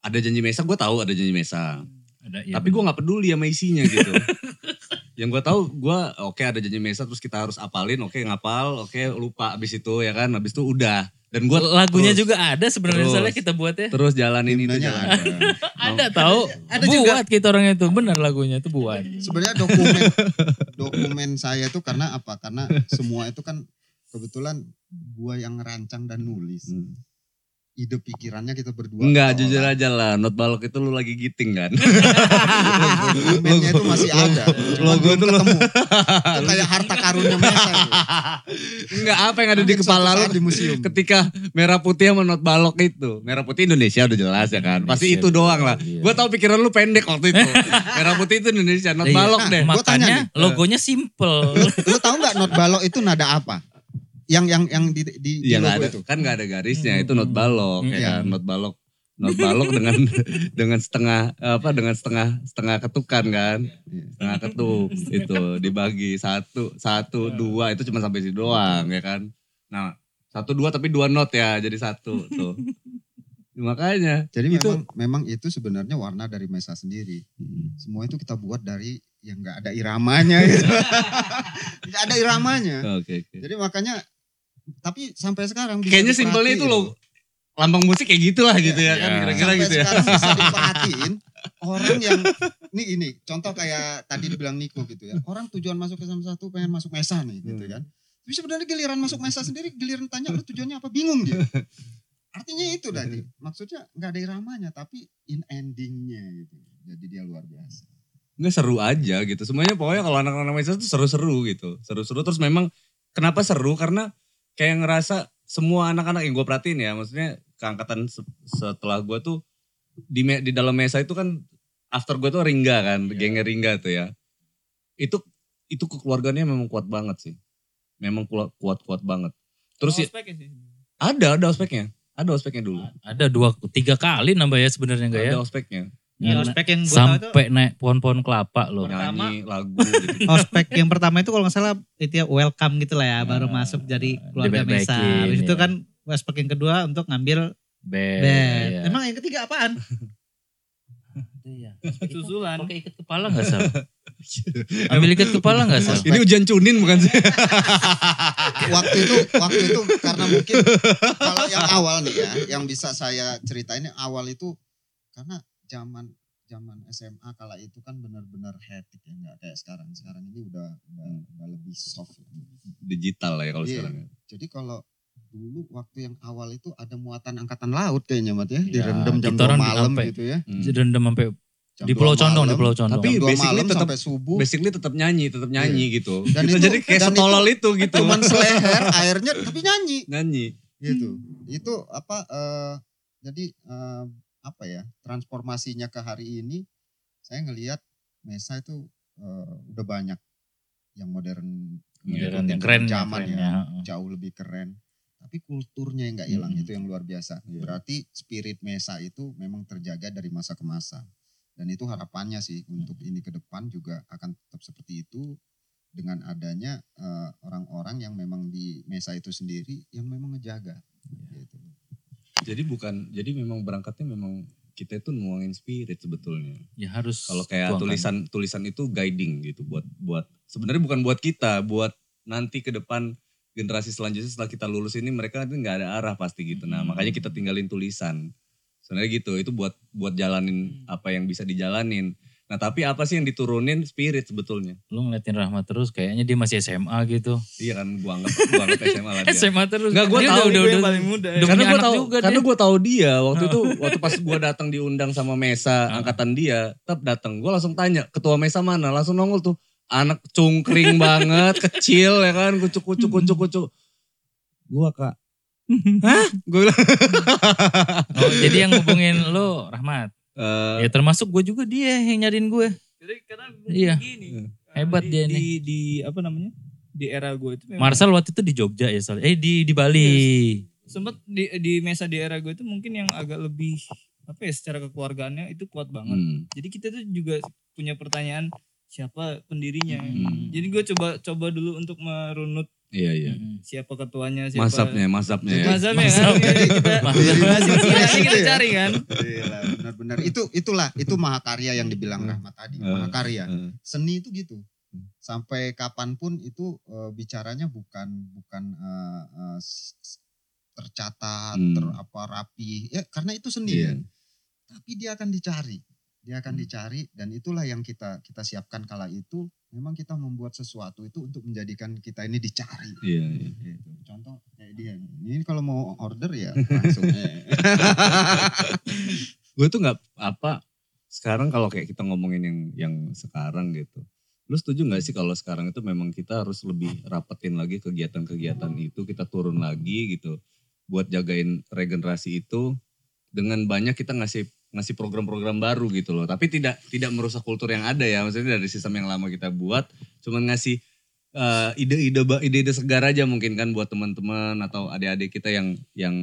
ada janji Mesa, gue tahu ada janji Mesa. Ada, iya Tapi gue nggak peduli sama isinya gitu. yang gue tahu gue oke ada janji Mesa terus kita harus apalin, oke ngapal, oke lupa abis itu ya kan, abis itu udah. Dan gue Lagunya terus- juga ada sebenarnya soalnya kita buat ya. terus jalanin itu jalan. ada. Ada tahu. Ada juga. buat kita orang itu. Benar lagunya itu buat. Sebenarnya dokumen dokumen saya itu karena apa? Karena semua itu kan kebetulan gua yang ngerancang dan nulis. Hmm. Ide pikirannya kita berdua. Enggak, jujur aja lah. Not balok itu lu lagi giting kan. Dokumennya itu masih ada. Cuma logo lo- ketemu. Itu kayak harta karunnya Mesa itu. Enggak apa yang ada di kepala lu di museum. ketika merah putih sama not balok itu. Merah putih Indonesia udah jelas ya kan. Pasti itu doang lah. iya. Gue tau pikiran lu pendek waktu itu. merah putih itu Indonesia, not Iya. balok deh. Gua tanya Makanya logonya simple. Lu tahu nggak not balok itu nada apa? Yang yang yang di di, di Iya nggak logo ada, itu. kan nggak ada garisnya. Itu not balok ya Iya. kan. Not balok. Not balok dengan dengan setengah apa dengan setengah setengah ketukan kan setengah ketuk itu dibagi satu satu dua itu cuma sampai situ doang ya kan nah satu dua tapi dua not ya jadi satu tuh makanya Jadi Itu- memang memang itu sebenarnya warna dari Mesa sendiri. Hmm. Semua itu kita buat dari yang nggak ada iramanya gitu. Nggak ada iramanya. oke oke Jadi makanya tapi sampai sekarang kayaknya simpelnya itu loh. lambang musik kayak gitulah gitu ya Iya. kan kira-kira sampai gitu ya. sekarang bisa diperhatiin orang yang ini ini contoh kayak tadi dibilang Niko gitu ya. Orang tujuan masuk ke satu pengen masuk Mesa nih gitu Hmm. kan. Tapi sebenarnya giliran masuk Mesa sendiri giliran tanya lu tujuannya apa? Bingung dia. Artinya itu tadi. Maksudnya nggak ada iramanya tapi in endingnya gitu. Jadi dia luar biasa. Nggak seru aja gitu. Semuanya pokoknya kalau anak-anak Mesa tuh seru-seru gitu. Seru-seru. Terus memang kenapa seru? Karena kayak ngerasa semua anak-anak yang gue perhatiin ya maksudnya keangkatan se- setelah gue tuh di me- di dalam Mesa itu kan after gue tuh Ringga kan gengnya Ringga tuh ya. Itu itu kekeluarganya memang kuat banget sih. Memang kuat kuat, kuat banget. Terus ya, Ospeknya sih. ada ada ospeknya. Ada ospeknya dulu. Ada dua tiga kali nambah ya sebenarnya enggak ya? ada ospeknya Ya, ospek yang gue tahu itu Sampai naik pohon-pohon kelapa loh. Pertama- nyanyi lagu gitu ospek yang pertama itu kalau nggak salah itu ya welcome gitu lah ya baru Ah, masuk jadi keluarga Mesa. Habis itu ya. kan ospek yang kedua untuk ngambil Bed. bed. iya. Emang yang ketiga apaan? Iya. Susulan. Pakai ikat kepala enggak Sal? Ambil ikat kepala enggak Sal? ini ujian cunin bukan sih waktu itu waktu itu karena mungkin kalau yang awal nih ya yang bisa saya ceritain awal itu karena zaman zaman SMA kala itu kan benar-benar hectic ya nggak kayak sekarang sekarang ini udah udah, udah lebih soft ya. digital lah ya kalau Iya. sekarang ya. jadi kalau dulu waktu yang awal itu ada muatan angkatan laut kayaknya mat ya Iya, direndam jam kita 2 orang malam sampai- gitu ya Hmm. Rendam sampai Jam di 2 Pulau Condong, di malam, Pulau Condong. Tapi jam 2 basically tetap- sampai subuh basically tetap nyanyi, tetap nyanyi gitu. Dan itu- jadi kayak dan setolol itu, gitu. cuman seleher airnya tapi nyanyi nyanyi. gitu itu apa eh, jadi eh, apa ya transformasinya ke hari ini saya ngelihat Mesa itu eh, udah banyak yang modern Modern, yang keren, zaman ya ya. jauh lebih keren tapi kulturnya yang nggak hilang Hmm. itu yang luar biasa. Iya. Berarti spirit Mesa itu memang terjaga dari masa ke masa. Dan itu harapannya sih untuk ini ke depan juga akan tetap seperti itu dengan adanya eh, orang-orang yang memang di Mesa itu sendiri yang memang ngejaga. Gitu. Jadi bukan, jadi memang berangkatnya memang kita itu nuangin spirit sebetulnya. Ya harus. Kalau kayak tuangkan. tulisan tulisan itu guiding gitu buat buat sebenarnya bukan buat kita, buat nanti ke depan generasi selanjutnya setelah kita lulus ini mereka nanti nggak ada arah pasti gitu. Nah Hmm. makanya kita tinggalin tulisan. Sebenarnya gitu, itu buat buat jalanin apa yang bisa dijalanin. Nah tapi apa sih yang diturunin spirit sebetulnya? Lu ngeliatin Rahmat terus kayaknya dia masih SMA gitu. Iya kan gua anggap gua anggap SMA lah dia. SMA terus. Nggak, gua Dia tahu udah, paling muda. udah karena anak tahu juga karena dia. gue tahu dia waktu itu waktu pas gue datang diundang sama Mesa angkatan dia tetap datang gue langsung tanya ketua Mesa mana langsung nongol tuh anak cungkring banget kecil ya kan kucuk kucuk kucuk kucuk gue kak hah bilang Oh, jadi yang ngubungin lo Rahmat. "Eh, Ya termasuk gue juga dia yang nyariin gue. Jadi karena Iya. gini. eh, Hebat di, dia di, nih. Di, apa namanya? Di era gue itu memang Marsal waktu itu di Jogja ya soalnya. Eh di di Bali. sempat di di mesa di era gue itu mungkin yang agak lebih apa ya secara kekeluargaannya itu kuat banget. hmm, Jadi kita tuh juga punya pertanyaan siapa pendirinya. Hmm. Jadi gue coba coba dulu untuk merunut iya iya Mm. siapa ketuanya, siapa masapnya masapnya ya. Mazhabnya kan. Mazhab. Jadi kita masih kita ya. cari kan. Benar-benar itu itulah itu mahakarya yang dibilang Hmm. Rahmat tadi Hmm. mahakarya Eh, seni itu gitu sampai kapan pun itu eh, bicaranya bukan bukan eh, eh, s- s- tercatat Hmm. ter apa rapi ya karena itu seni iya. kan. tapi dia akan dicari dia akan Hmm. dicari dan itulah yang kita kita siapkan kala itu memang kita membuat sesuatu itu untuk menjadikan kita ini dicari iya iya gitu. contoh kayak dia ini kalau mau order ya langsung gue tuh nggak apa sekarang kalau kayak kita ngomongin yang yang sekarang gitu lu setuju nggak sih kalau sekarang itu memang kita harus lebih rapetin lagi kegiatan-kegiatan itu kita turun lagi gitu buat jagain regenerasi itu dengan banyak kita ngasih ngasih program-program baru gitu loh tapi tidak tidak merusak kultur yang ada ya maksudnya dari sistem yang lama kita buat cuman ngasih eh, ide-ide ide-ide segar aja mungkin kan buat teman-teman atau adik-adik kita yang yang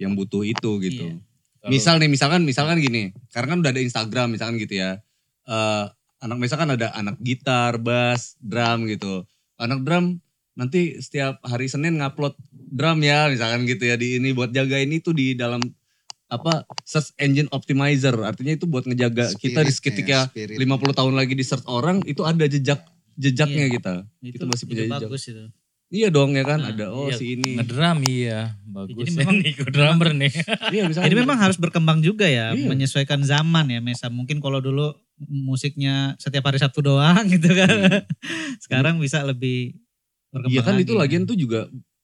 yang butuh itu gitu Iya. Misal nih, misalkan misalkan gini, karena kan udah ada Instagram misalkan gitu ya. Eh anak misalkan ada anak gitar, bass, drum gitu. Anak drum nanti setiap hari Senin ngupload drum ya, misalkan gitu ya di ini buat jagain itu di dalam apa search engine optimizer. Artinya itu buat ngejaga kita di Spiritnya, ketika spirit. 50 tahun lagi di search orang itu ada jejak jejaknya kita. Itu, Kita masih punya itu jejak. bagus itu. Iya dong ya kan, Nah, ada oh iya, si ini. Ngedram iya. Bagus. Jadi ya memang- ikut drummer nih. Iya, misalkan Jadi memang harus berkembang juga ya, Iya. menyesuaikan zaman ya. Mesa mungkin kalau dulu musiknya setiap hari Sabtu doang gitu kan. Iya. Sekarang bisa lebih berkembang Iya kan lagi itu ya. lagian tuh juga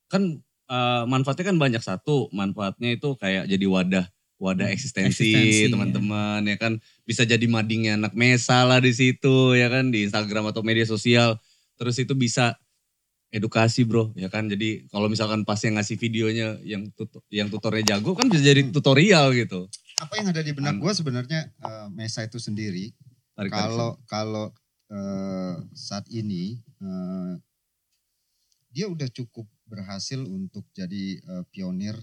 kan eh, manfaatnya kan banyak satu manfaatnya itu kayak jadi wadah wadah Hmm, eksistensi, eksistensi, teman-teman ya kan? Bisa jadi madingnya anak mesa lah di situ ya kan? Di Instagram atau media sosial. Terus itu bisa edukasi bro ya kan? Jadi kalau misalkan pas yang ngasih videonya yang tut yang tutornya jago kan bisa jadi tutorial gitu. Apa yang ada di benak gue sebenarnya eh, Mesa itu sendiri kalau kalau eh, saat ini eh, dia udah cukup berhasil untuk jadi eh, pionir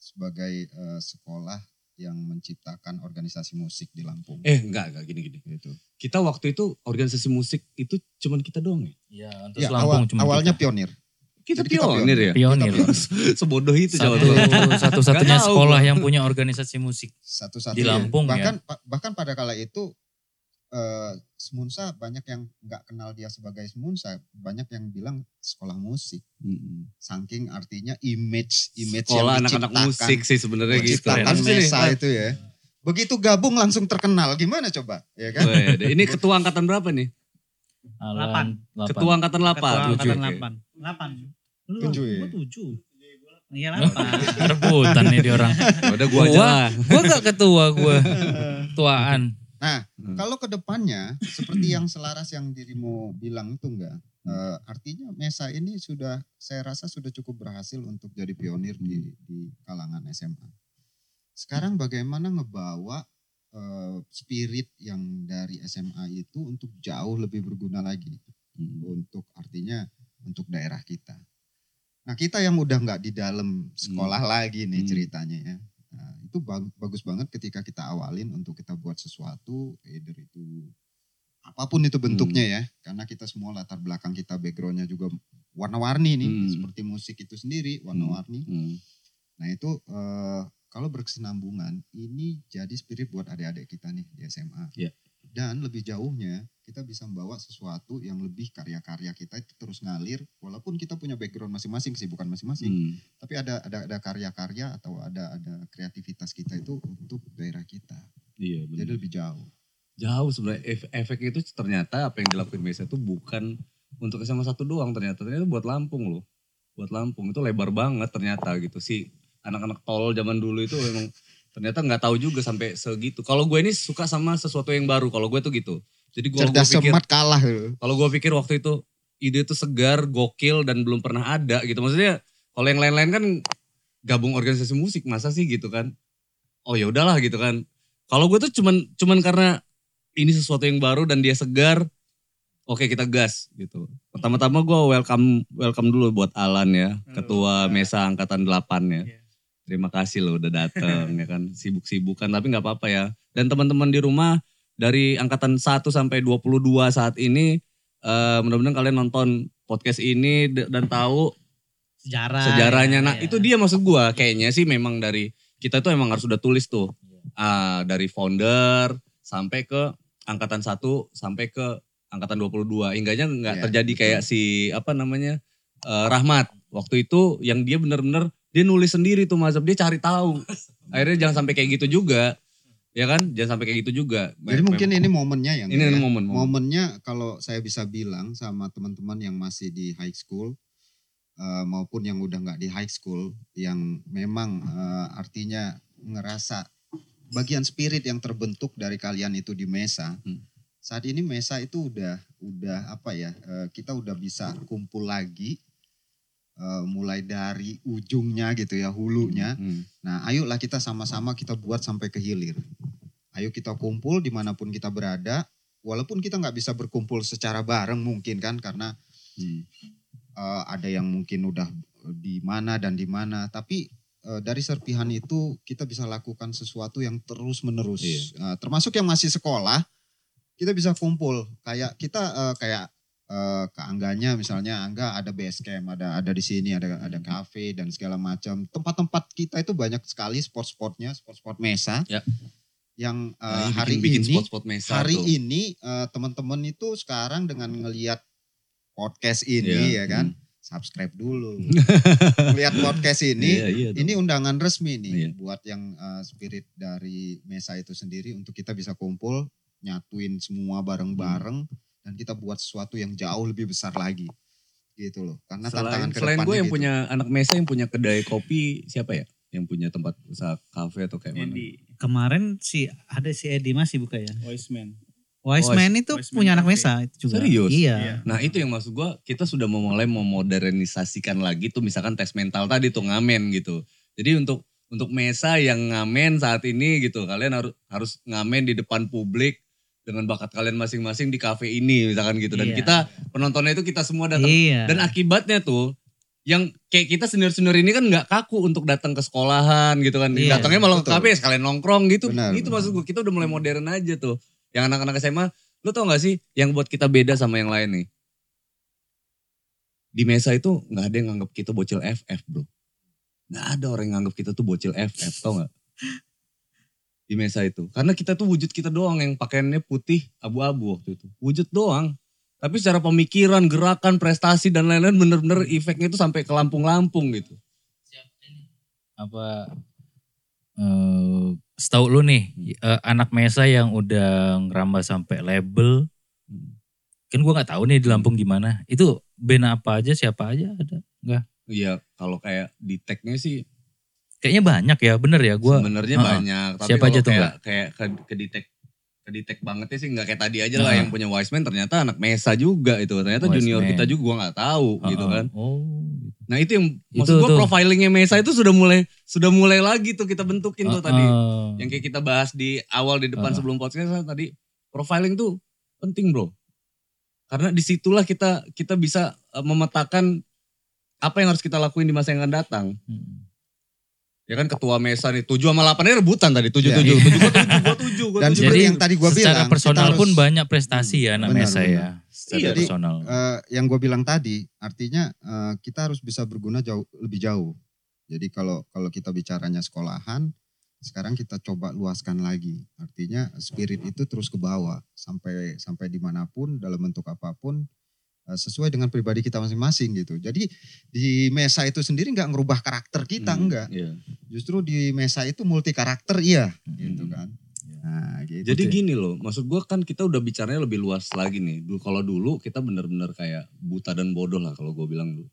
sebagai eh, sekolah yang menciptakan organisasi musik di Lampung. eh enggak enggak gini gini Gitu. kita waktu itu organisasi musik itu cuman kita doang ya Iya, untuk Ya, Lampung awal- cuma awalnya kita. pionir. kita Jadi kita pionir ya pionir. Sebodoh itu Satu, satu-satunya sekolah yang punya organisasi musik. Satu-satu Di Lampung ya. bahkan pa- bahkan pada kala itu eh, Semunsa banyak yang nggak kenal dia sebagai Semunsa, banyak yang bilang sekolah musik. Mm-mm. Saking artinya image image sekolah yang anak-anak musik sih sebenarnya gitu. ini, Mesa itu ya. Begitu gabung langsung terkenal, gimana coba? Ya kan? Wede, ini ketua angkatan berapa nih? Alan, delapan. Ketua angkatan 8. Ketua angkatan Oke. 8. 8. Lu Tujuh ya? gua 7. Iya Oh, 8. Rebutan nih di orang. Ya Udah gua aja Gua-. Gua gak ketua gua. Tuaan. Nah, Hmm. kalau ke depannya seperti yang selaras yang dirimu bilang itu enggak, eh, artinya Mesa ini sudah saya rasa sudah cukup berhasil untuk jadi pionir di, di kalangan SMA. Sekarang bagaimana ngebawa eh, spirit yang dari SMA itu untuk jauh lebih berguna lagi Hmm. untuk artinya untuk daerah kita. Nah kita yang udah nggak di dalam sekolah lagi nih Hmm. ceritanya ya. Nah, itu bag- bagus banget ketika kita awalin untuk kita buat sesuatu, either itu apa pun itu bentuknya Hmm. ya. Karena kita semua latar belakang kita backgroundnya juga warna-warni nih, Hmm. seperti musik itu sendiri warna-warni. Hmm. Nah itu eh, kalau berkesinambungan, ini jadi spirit buat adik-adik kita nih di SMA. Iya. Dan lebih jauhnya, kita bisa membawa sesuatu yang lebih karya-karya kita itu terus ngalir, walaupun kita punya background masing-masing, kesibukan masing-masing. Hmm. Tapi ada ada ada karya-karya atau ada ada kreativitas kita itu untuk daerah kita. Iya benar. Jadi lebih jauh. Jauh sebenarnya Ef- efek itu ternyata apa yang dilakuin Mesa itu bukan untuk SMA satu doang ternyata. Ternyata buat Lampung loh. Buat Lampung itu lebar banget ternyata gitu sih. Anak-anak tol zaman dulu itu memang ternyata nggak tahu juga sampai segitu. Kalau gue ini suka sama sesuatu yang baru. Kalau gue tuh gitu. Jadi gue Cerdas pikir cermat kalah. gitu. kalau gue pikir waktu itu ide itu segar, gokil dan belum pernah ada gitu. Maksudnya kalau yang lain-lain kan gabung organisasi musik masa sih gitu kan. Oh ya udahlah gitu kan. Kalau gue tuh cuman cuman karena ini sesuatu yang baru dan dia segar. Oke kita gas gitu. Pertama-tama gue welcome welcome dulu buat Alan ya, ketua Mesa angkatan 8 ya. Iya. Terima kasih loh udah datang ya kan. Sibuk-sibukan tapi nggak apa-apa ya. Dan teman-teman di rumah dari angkatan 1 sampai 22 saat ini eh mudah-mudahan kalian nonton podcast ini dan tahu Sejarah. sejarahnya. ya, Nah, ya. itu dia maksud gua. Kayaknya sih memang dari kita tuh emang harus udah tulis tuh. Ah, dari founder sampai ke angkatan 1 sampai ke angkatan 22. Hingganya nggak Iya, terjadi betul. kayak si apa namanya? eh, Rahmat. Waktu itu yang dia bener-bener dia nulis sendiri tuh mazhab dia cari tahu. Akhirnya jangan sampai kayak gitu juga. Ya kan? Jangan sampai kayak gitu juga. Jadi mungkin ini momennya yang ini ya. momen, momen. momennya kalau saya bisa bilang sama teman-teman yang masih di high school eh, maupun yang udah nggak di high school yang memang eh, artinya ngerasa bagian spirit yang terbentuk dari kalian itu di Mesa Hmm. saat ini Mesa itu udah udah apa ya eh, kita udah bisa kumpul lagi eh, mulai dari ujungnya gitu ya hulunya Hmm. Nah, ayolah kita sama-sama kita buat sampai ke hilir. Ayo kita kumpul di mana pun kita berada, walaupun kita nggak bisa berkumpul secara bareng mungkin kan, karena Hmm. eh, ada yang mungkin udah di mana dan di mana, tapi eh, dari serpihan itu kita bisa lakukan sesuatu yang terus menerus. Iya. Eh, termasuk yang masih sekolah, kita bisa kumpul. Kayak kita eh, kayak eh, ke Angganya misalnya, Angga ada base camp, ada ada di sini, ada ada kafe dan segala macam. Tempat-tempat kita itu banyak sekali spot-spotnya, spot-spot mesa. Ya. Yang eh, Nah, hari bikin, bikin ini spot-spot mesa hari tuh. ini eh, teman-teman itu sekarang dengan ngelihat podcast ini Iya, ya kan, subscribe dulu. Lihat podcast ini, Iya, iya ini undangan resmi nih Iya. buat yang eh, spirit dari Mesa itu sendiri untuk kita bisa kumpul, nyatuin semua bareng-bareng Hmm. Dan kita buat sesuatu yang jauh lebih besar lagi. Gitu loh. Karena selain, tantangan selain gue yang gitu. punya anak mesa yang punya kedai kopi siapa ya? Yang punya tempat usaha kafe atau kayak mana? Edi, Kemarin si ada si Edi masih buka ya. Wise Man. Wise itu Wise Man punya anak. Mesa itu juga. Serius? Iya. Iya. Nah itu yang maksud gue kita sudah memulai memodernisasikan lagi tuh misalkan tes mental tadi tuh ngamen gitu. Jadi untuk untuk mesa yang ngamen saat ini gitu kalian harus harus ngamen di depan publik dengan bakat kalian masing-masing di kafe ini misalkan gitu dan Iya. kita penontonnya itu kita semua datang Iya. Dan akibatnya tuh yang kayak kita senior-senior ini kan nggak kaku untuk datang ke sekolahan gitu kan. Iya, Datangnya malah ke kafe sekalian nongkrong gitu. Benar, itu benar. maksud gue kita udah mulai modern aja tuh. Yang anak-anak SMA, lu tau gak sih yang buat kita beda sama yang lain nih? Di mesa itu nggak ada yang nganggap kita bocil FF bro. Nggak ada orang yang nganggap kita tuh bocil FF, tau gak? Di mesa itu. Karena kita tuh wujud kita doang yang pakaiannya putih abu-abu waktu itu. Wujud doang. Tapi secara pemikiran, gerakan, prestasi dan lain-lain bener-bener efeknya itu sampai ke Lampung-Lampung gitu. apa eh setahu lu nih eh, anak Mesa yang udah ngerambah sampai label kan gua nggak tahu nih di Lampung gimana itu band apa aja siapa aja ada Iya, kalau kayak di tag-nya sih kayaknya banyak ya bener ya gua sebenarnya Heeh. banyak. Tapi Siapa aja tuh, kayak, kayak ke, ke detect ke detect bangetnya sih nggak kayak tadi aja lah Heeh. yang punya Wiseman ternyata anak Mesa juga itu. Ternyata junior Wiseman. kita juga gua nggak tahu gitu Heeh. kan. oh Nah itu yang maksud Itu tuh. profilingnya Mesa itu sudah mulai sudah mulai lagi tuh kita bentukin tuh tadi. Yang kayak kita bahas di awal di depan Heeh. sebelum podcast tadi profiling tuh penting bro. Karena di situlah kita kita bisa eh, memetakan apa yang harus kita lakuin di masa yang akan datang. Hmm. Ya kan ketua mesa nih, tujuh sama delapan ini rebutan tadi, tujuh Iya. tujuh, tujuh gua tujuh, gua tujuh, gua Dan tujuh. seperti Jadi, yang tadi gue bilang. Secara personal harus- pun banyak prestasi ya anak Benar, Mesa benar. ya. Secara Iya. personal. eh, yang gue bilang tadi, artinya eh, kita harus bisa berguna jauh lebih jauh. Jadi kalau kalau kita bicaranya sekolahan, sekarang kita coba luaskan lagi. Artinya spirit itu terus ke bawah sampai sampai di mana pun dalam bentuk apa pun sesuai dengan pribadi kita masing-masing gitu. Jadi di mesa itu sendiri nggak ngerubah karakter kita Hmm, enggak. iya. Justru di mesa itu multi karakter iya, Hmm. gitu kan. Nah, gitu. Jadi gini loh, maksud gua kan kita udah bicaranya lebih luas lagi nih. Dulu kalau dulu kita bener-bener kayak buta dan bodoh lah kalau gue bilang dulu.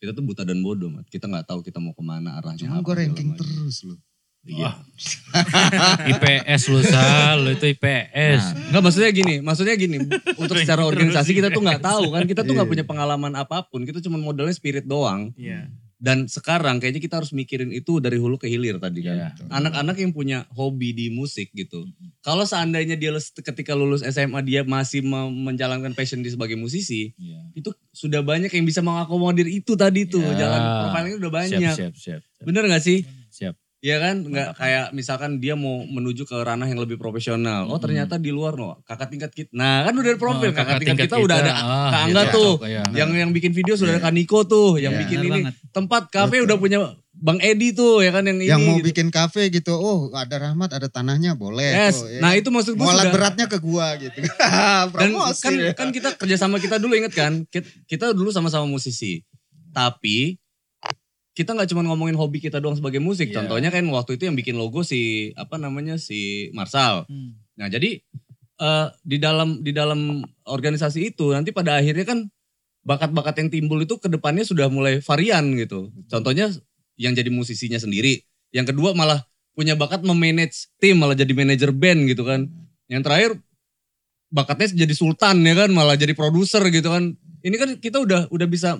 Kita tuh buta dan bodoh, Mat. Kita nggak tahu kita mau ke mana arahnya. Cuman apa, gue ranking terus loh. Iya. IPS lu Sal, lu itu IPS. Nah, Enggak maksudnya gini, maksudnya gini, untuk secara organisasi kita tuh nggak tahu kan, kita tuh nggak Iya. punya pengalaman apa pun, kita cuma modalnya spirit doang. Iya. Dan sekarang kayaknya kita harus mikirin itu dari hulu ke hilir tadi kan. Iya. Anak-anak yang punya hobi di musik gitu. Kalau seandainya dia ketika lulus SMA dia masih me- menjalankan passion dia sebagai musisi, Iya. itu sudah banyak yang bisa mengakomodir itu tadi tuh. Ya. Jalan profilnya udah banyak. Siap, siap, siap. siap. Bener gak sih? Iya kan, nggak kayak misalkan dia mau menuju ke ranah yang lebih profesional. Oh Hmm. ternyata di luar loh, kakak tingkat kita. Nah kan udah ada profil, Oh, kakak, tingkat, kita, udah ada Ah, Kak Angga iya, tuh. iya. yang yang bikin video sudah ada Kak Niko tuh, yang Iya. bikin ini banget. tempat kafe udah punya Bang Edi tuh ya kan yang, yang ini. mau gitu. bikin kafe gitu, oh ada Rahmat, ada tanahnya, boleh. Yes, tuh, ya nah kan? itu maksud gue sudah. beratnya ke gua gitu. Dan kan ya. kan kita kerjasama kita dulu inget kan, kita, kita dulu sama-sama musisi. Tapi kita nggak cuma ngomongin hobi kita doang sebagai musik. Iya. Contohnya kan waktu itu yang bikin logo si apa namanya si Marsal. Hmm. Nah jadi eh, di dalam di dalam organisasi itu nanti pada akhirnya kan bakat-bakat yang timbul itu ke depannya sudah mulai varian gitu. Contohnya yang jadi musisinya sendiri. Yang kedua malah punya bakat memanage tim malah jadi manajer band gitu kan. Yang terakhir bakatnya jadi sultan ya kan malah jadi produser gitu kan. Ini kan kita udah udah bisa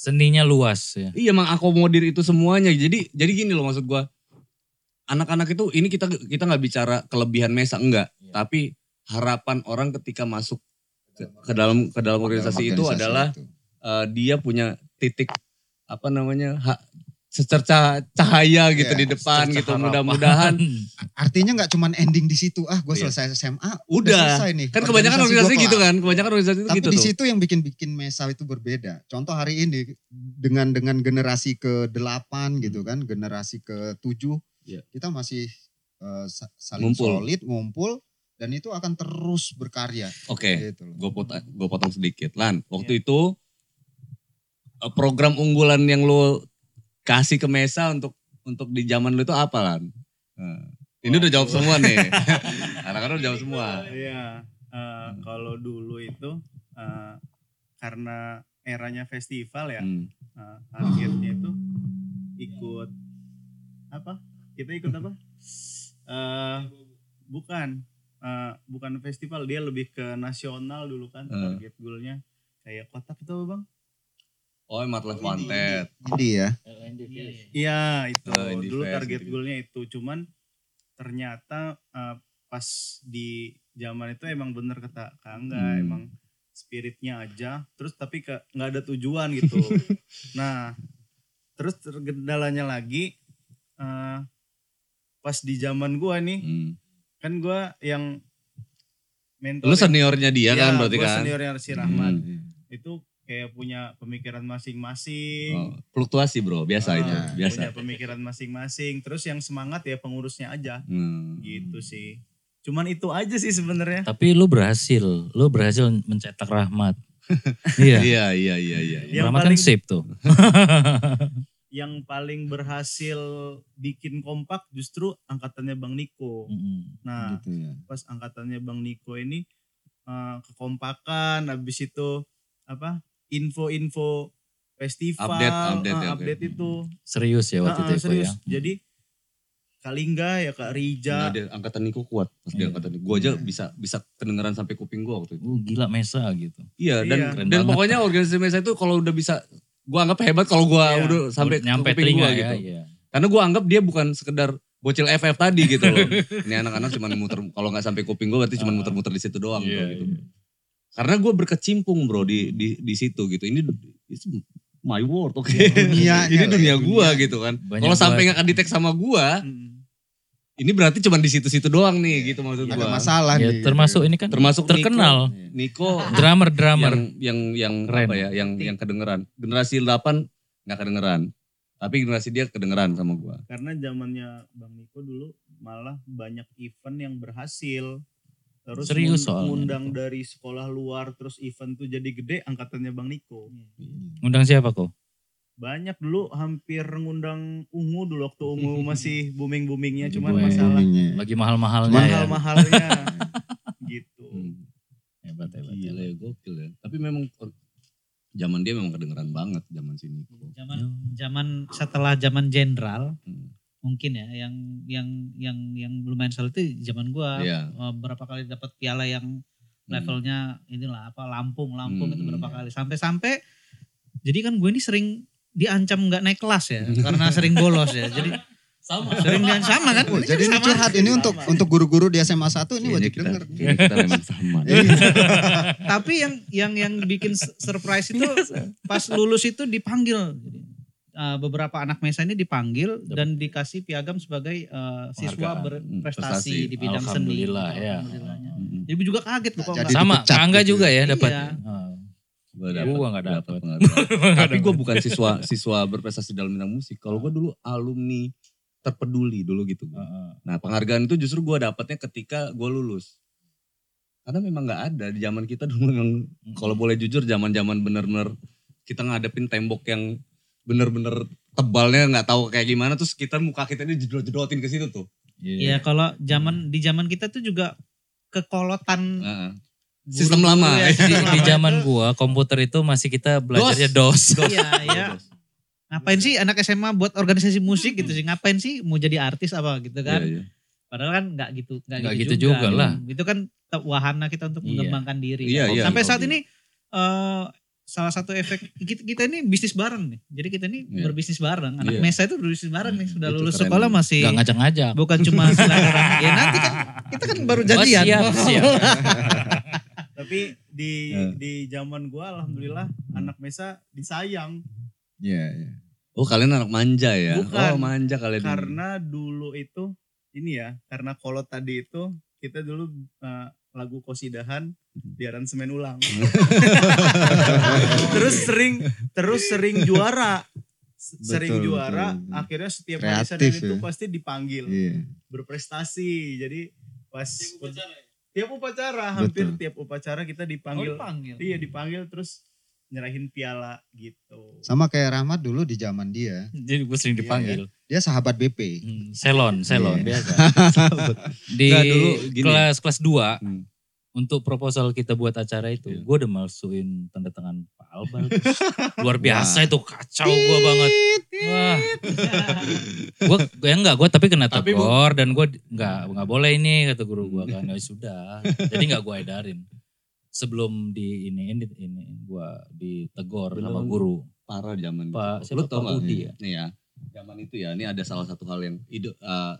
Seninya luas ya. iya mengakomodir itu semuanya. Jadi jadi gini loh maksud gua. Anak-anak itu ini kita kita nggak bicara kelebihan Mesa enggak, Iya. tapi harapan orang ketika masuk ke, ke dalam ke dalam organisasi, itu Organisasi adalah itu. eh, dia punya titik apa namanya ha, secerca cahaya gitu Iya, di depan secerca gitu. Mudah-mudahan Artinya nggak cuman ending di situ, ah gue Iya. selesai SMA, Udah. selesai nih. kan kebanyakan organisasi gitu kan, kebanyakan organisasi itu Tapi gitu di tuh. situ yang bikin-bikin Mesa itu berbeda. Contoh hari ini dengan dengan generasi ke-8 gitu kan, generasi ke-7 Iya. kita masih sa- saling Ngumpul. solid, ngumpul dan itu akan terus berkarya Oke. gitu loh. gue potong, gue potong sedikit. Lan, waktu itu eh, program unggulan yang lo kasih ke Mesa untuk untuk di zaman lo itu apa Lan? Nah, ini udah jawab semua nih. Anak-anak udah jawab semua. Iya, eh, kalau dulu itu eh, karena eranya festival ya, Hmm. eh, targetnya itu ikut apa? Kita ikut apa? Eh bukan, eh, bukan festival, dia lebih ke nasional dulu kan Eh. target goalnya kayak kotak itu apa bang? Oh, Mat Life Wanted. Ini ya. Iya itu Eh, Indie dulu Fest target gitu-gitu. goalnya itu cuman ternyata eh, pas di zaman itu emang bener kata Kak Angga Hmm. emang spiritnya aja terus tapi ke nggak ada tujuan gitu nah terus tergendalanya lagi eh, pas di zaman gua nih Hmm. kan gua yang mentor Lu seniornya dia kan berarti gua kan? seniornya si Rahmat Hmm. itu kayak punya pemikiran masing-masing Oh, fluktuasi bro, biasa Ah, itu, biasa. punya pemikiran masing-masing terus yang semangat ya pengurusnya aja Hmm. gitu sih cuman itu aja sih sebenarnya Tapi lu berhasil, lu berhasil mencetak rahmat. iya. Iya, iya, iya, iya. Yang rahmat paling- kan sip tuh. yang paling berhasil bikin kompak justru angkatannya Bang Niko Mm-mm. nah Gitu ya. pas angkatannya Bang Niko ini eh, kekompakan habis itu apa info-info festival Update, update eh, ya, oke. update itu Serius ya waktu Ah, itu ah, Eko serius ya. jadi Kalingga ya Kak Rija Nah, dia angkatan Niko kuat pas dia Iya. angkatan Niko. Gue aja Iya. bisa bisa kedengeran sampai kuping gue waktu itu. Uh, gila Mesa gitu. Iya, dan Iya. Keren dan pokoknya organisasi Mesa itu kalau udah bisa gua anggap hebat kalau gua Iya. udah sampai nyampe kuping gua ya. gitu. Iya. Karena gua anggap dia bukan sekedar bocil FF tadi gitu loh. Ini anak-anak cuma muter kalau nggak sampai kuping gua berarti cuma Ah. muter-muter di situ doang Iya, bro, gitu. iya. Karena gua berkecimpung bro di di di situ gitu. Ini itu my world oke. Dunianya ini lah, dunia gua gitu kan. Kalau sampai nggak kedetek sama gua, Mm. ini berarti cuma di situ-situ doang nih gitu maksud Ada gua. masalah Ya, nih. termasuk ini kan Termasuk terkenal. Niko, Niko drummer drummer. yang yang yang Keren. apa ya, yang yang kedengeran. Generasi 8 nggak kedengeran. Tapi generasi dia kedengeran sama gua. Karena zamannya Bang Niko dulu malah banyak event yang berhasil. Terus Serius soalnya ngundang itu. dari sekolah luar terus event tuh jadi gede angkatannya Bang Niko. Ngundang siapa kok? Banyak dulu hampir ngundang Ungu dulu waktu Ungu masih booming-boomingnya cuman Booming. masalah Boomingnya. Lagi mahal-mahalnya ya. mahal-mahalnya gitu. Hmm. Hebat hebat. Gila ya, gokil ya. Tapi memang zaman dia memang kedengeran banget zaman si Niko. Zaman zaman setelah zaman jenderal Hmm. Mungkin ya yang yang yang yang lumayan solid itu zaman gua Iya. Eh, berapa kali dapat piala yang levelnya inilah apa Lampung Lampung itu Hmm. berapa kali sampai-sampai jadi kan gue ini sering diancam nggak naik kelas ya karena sering bolos ya jadi Sama. sering dan sama kan Oh, Ini jadi ini sama. curhat ini untuk untuk guru-guru di SMA 1 ini wajib kita, denger. kayaknya kita memang sama. tapi yang yang yang bikin surprise itu pas lulus itu dipanggil Eh, beberapa anak mesa ini dipanggil dan dikasih piagam sebagai eh, siswa. Hmm, berprestasi prestasi. di bidang seni Alhamdulillah, ya. Alhamdulillahnya. Mm-mm. jadi gue juga kaget loh kok Jadi Sama, Kangga gitu juga ya Iya. dapat. Gua Gua dapet- nggak dapet. penghargaan. Tapi gue bukan siswa siswa berprestasi dalam bidang musik. Kalau gue dulu alumni terpeduli dulu gitu. gua. Nah penghargaan itu justru gue dapatnya ketika gue lulus. Karena memang nggak ada di zaman kita dulu yang kalau boleh jujur zaman-zaman bener-bener kita ngadepin tembok yang bener-bener tebalnya nggak tahu kayak gimana terus kita muka kita ini jedot-jedotin ke situ tuh. Iya kalau zaman di zaman kita tuh juga kekolotan Heeh. guru-guru Sistem lama. ya, Di, sistem di lama zaman itu, gua komputer itu masih kita belajarnya DOS. Iya, iya. Ngapain sih anak SMA buat organisasi musik gitu sih? Ngapain sih mau jadi artis apa gitu kan? Iya, iya. Padahal kan nggak gitu, nggak gitu, gitu juga lah. Itu kan wahana kita untuk Iya. mengembangkan diri. Iya, kan. iya. Sampai saat Iya. ini eh, salah satu efek kita, kita ini bisnis bareng nih. Jadi kita ini Iya. berbisnis bareng. Anak Iya. Mesa itu berbisnis bareng nih. Sudah Itu lulus keren. sekolah masih Gak ngajak-ngajak. bukan cuma silaturahmi. ya nanti kan kita kan baru jadian. siap, siap. Tapi di Ya. di zaman gua alhamdulillah anak Mesa disayang Iya, iya. Oh kalian anak manja ya? Bukan. Oh manja kalian. karena dulu itu ini ya karena kalau tadi itu kita dulu eh, lagu kosidahan di aransemen ulang terus sering terus sering juara sering Betul, juara betul, betul. akhirnya setiap Senin itu ya. pasti dipanggil Iya. berprestasi jadi pas tiap upacara hampir Betul. tiap upacara kita dipanggil dipanggil. iya dipanggil terus nyerahin piala gitu Sama kayak Rahmat dulu di zaman dia. Jadi gue sering dipanggil. Dia sahabat BP. Hmm, Selon, selon Iya. biasa. Di dulu gini. kelas kelas 2 Hmm. Untuk proposal kita buat acara itu, Iya. gue udah masukin tanda tangan Pak Albal. Luar biasa itu kacau gue banget. Wah, gue ya enggak gue tapi kena Tapi, Bu- tegur dan gue enggak enggak boleh ini kata guru gue kan ya sudah. Jadi enggak gue edarin. Sebelum di ini ini ini gue ditegur sama Belum. guru. parah zaman Pak- itu. siapa, Lu tau Pak? Budi ya? Nih ya, zaman itu ya, ini ada salah satu hal yang ide, eh,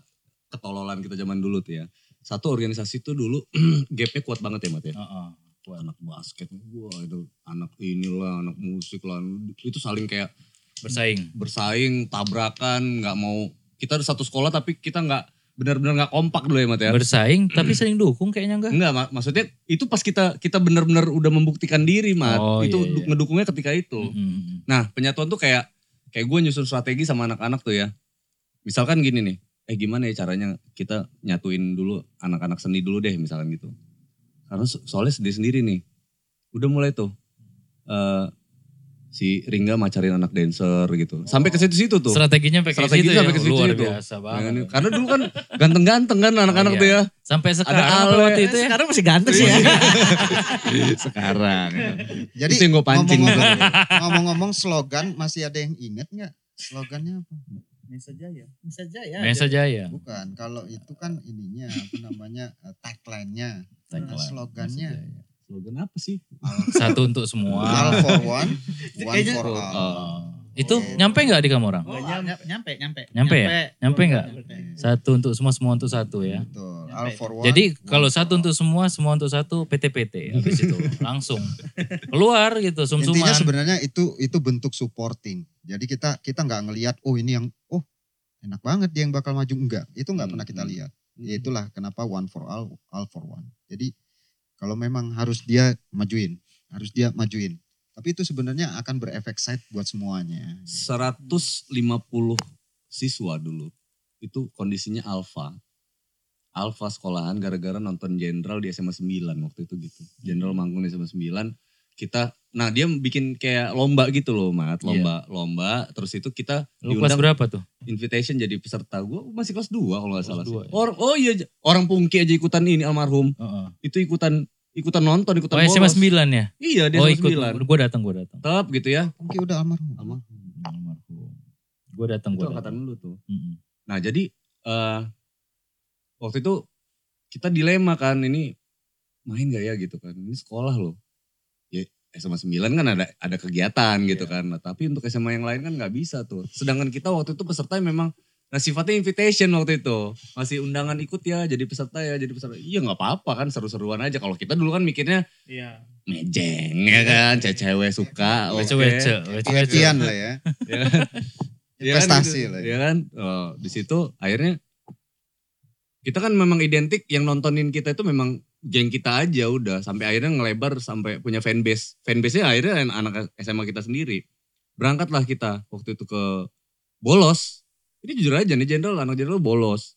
ketololan kita zaman dulu tuh ya. Satu organisasi itu dulu gapnya kuat banget ya Mat ya. Heeh. Anak basket, wah itu anak inilah, anak musik lah. Itu saling kayak Bersaing. bersaing, tabrakan, nggak mau. Kita ada satu sekolah tapi kita nggak benar-benar nggak kompak dulu ya Mat ya. Bersaing tapi saling dukung kayaknya enggak? Enggak, mak- maksudnya itu pas kita kita benar-benar udah membuktikan diri, Mat. Oh, itu iya, iya. ngedukungnya ketika itu. Mm-mm. Nah, penyatuan tuh kayak kayak gue nyusun strategi sama anak-anak tuh ya. Misalkan gini nih, eh gimana ya caranya kita nyatuin dulu anak-anak seni dulu deh misalkan gitu. Karena so- soalnya sendiri-sendiri nih. Udah mulai tuh eh si Ringga macarin anak dancer gitu. Sampai ke situ-situ tuh. Strateginya pakai Strategi situ sampai ya, ke situ luar itu. biasa Nah, banget. ini- karena dulu kan ganteng-ganteng kan anak-anak Oh, tuh iya. ya. Sampai sekarang apa Ale. waktu itu ya? Sekarang masih ganteng sih ya. Sekarang. Jadi itu yang gue pancing. ngomong-ngomong, ngomong-ngomong slogan masih ada yang inget nggak? Slogannya apa? Mesa Jaya Bisa aja ya. Mesa Jaya. Bukan, kalau itu kan ininya apa namanya eh, tagline-nya. Tagline. Nah, slogannya Slogan apa sih? Satu untuk semua. all for one, one Kayaknya- for all. Oh. Itu nyampe nggak di kamu orang? Oh, nyampe, nyampe, nyampe. Nyampe ya? Nyampe nggak? Nyampe. Satu untuk semua, semua untuk satu ya. Betul. All for one. Jadi one kalau satu untuk semua, semua untuk satu, PT-PT habis itu langsung keluar gitu, Intinya sum-suman. sebenarnya itu itu bentuk supporting. Jadi kita kita nggak ngelihat oh ini yang oh enak banget dia yang bakal maju enggak. Itu nggak Hmm, pernah kita hmm. lihat. Ya itulah kenapa one for all, all for one. Jadi kalau memang harus dia majuin, harus dia majuin. Tapi itu sebenarnya akan berefek side buat semuanya. 150 siswa dulu itu kondisinya alfa. Alfa sekolahan gara-gara nonton Jenderal di SMA 9 waktu itu gitu. Jenderal manggung di SMA 9. Kita nah dia bikin kayak lomba gitu loh, Mat. Lomba lomba terus itu kita Lu kelas diundang berapa tuh? invitation jadi peserta. Gua masih kelas 2 kalau nggak Kelas salah sih. dua, ya. Orang oh iya orang Pungki aja ikutan ini almarhum. Heeh. Itu ikutan ikutan nonton, ikutan Oh SMA bolos. 9 ya? Iya, dia oh SMA ikut, 9. gue datang, gue datang. Tetap gitu ya. Mungkin udah almarhum. Almarhum. Gue datang, gue angkatan dulu tuh. Mm-mm. Nah jadi eh waktu itu kita dilema kan ini main gak ya gitu kan. Ini sekolah loh. Ya SMA 9 kan ada ada kegiatan gitu kan. Nah, tapi untuk SMA yang lain kan nggak bisa tuh. Sedangkan kita waktu itu peserta memang nah sifatnya invitation waktu itu. Masih undangan ikut ya jadi peserta ya jadi peserta. Iya nggak apa-apa kan seru-seruan aja. Kalau kita dulu kan mikirnya Iya. mejeng ya kan. Cewek suka. Wece-wece, wece-wece. Pengertian lah ya. Ya kan? Ya kan Investasi gitu. lah ya. Ya kan? Oh, di situ akhirnya kita kan memang identik yang nontonin kita itu memang geng kita aja udah sampai akhirnya ngelebar sampai punya fanbase. Fanbase-nya akhirnya anak SMA kita sendiri. Berangkatlah kita waktu itu ke bolos. Ini jujur aja nih jenderal anak jenderal bolos.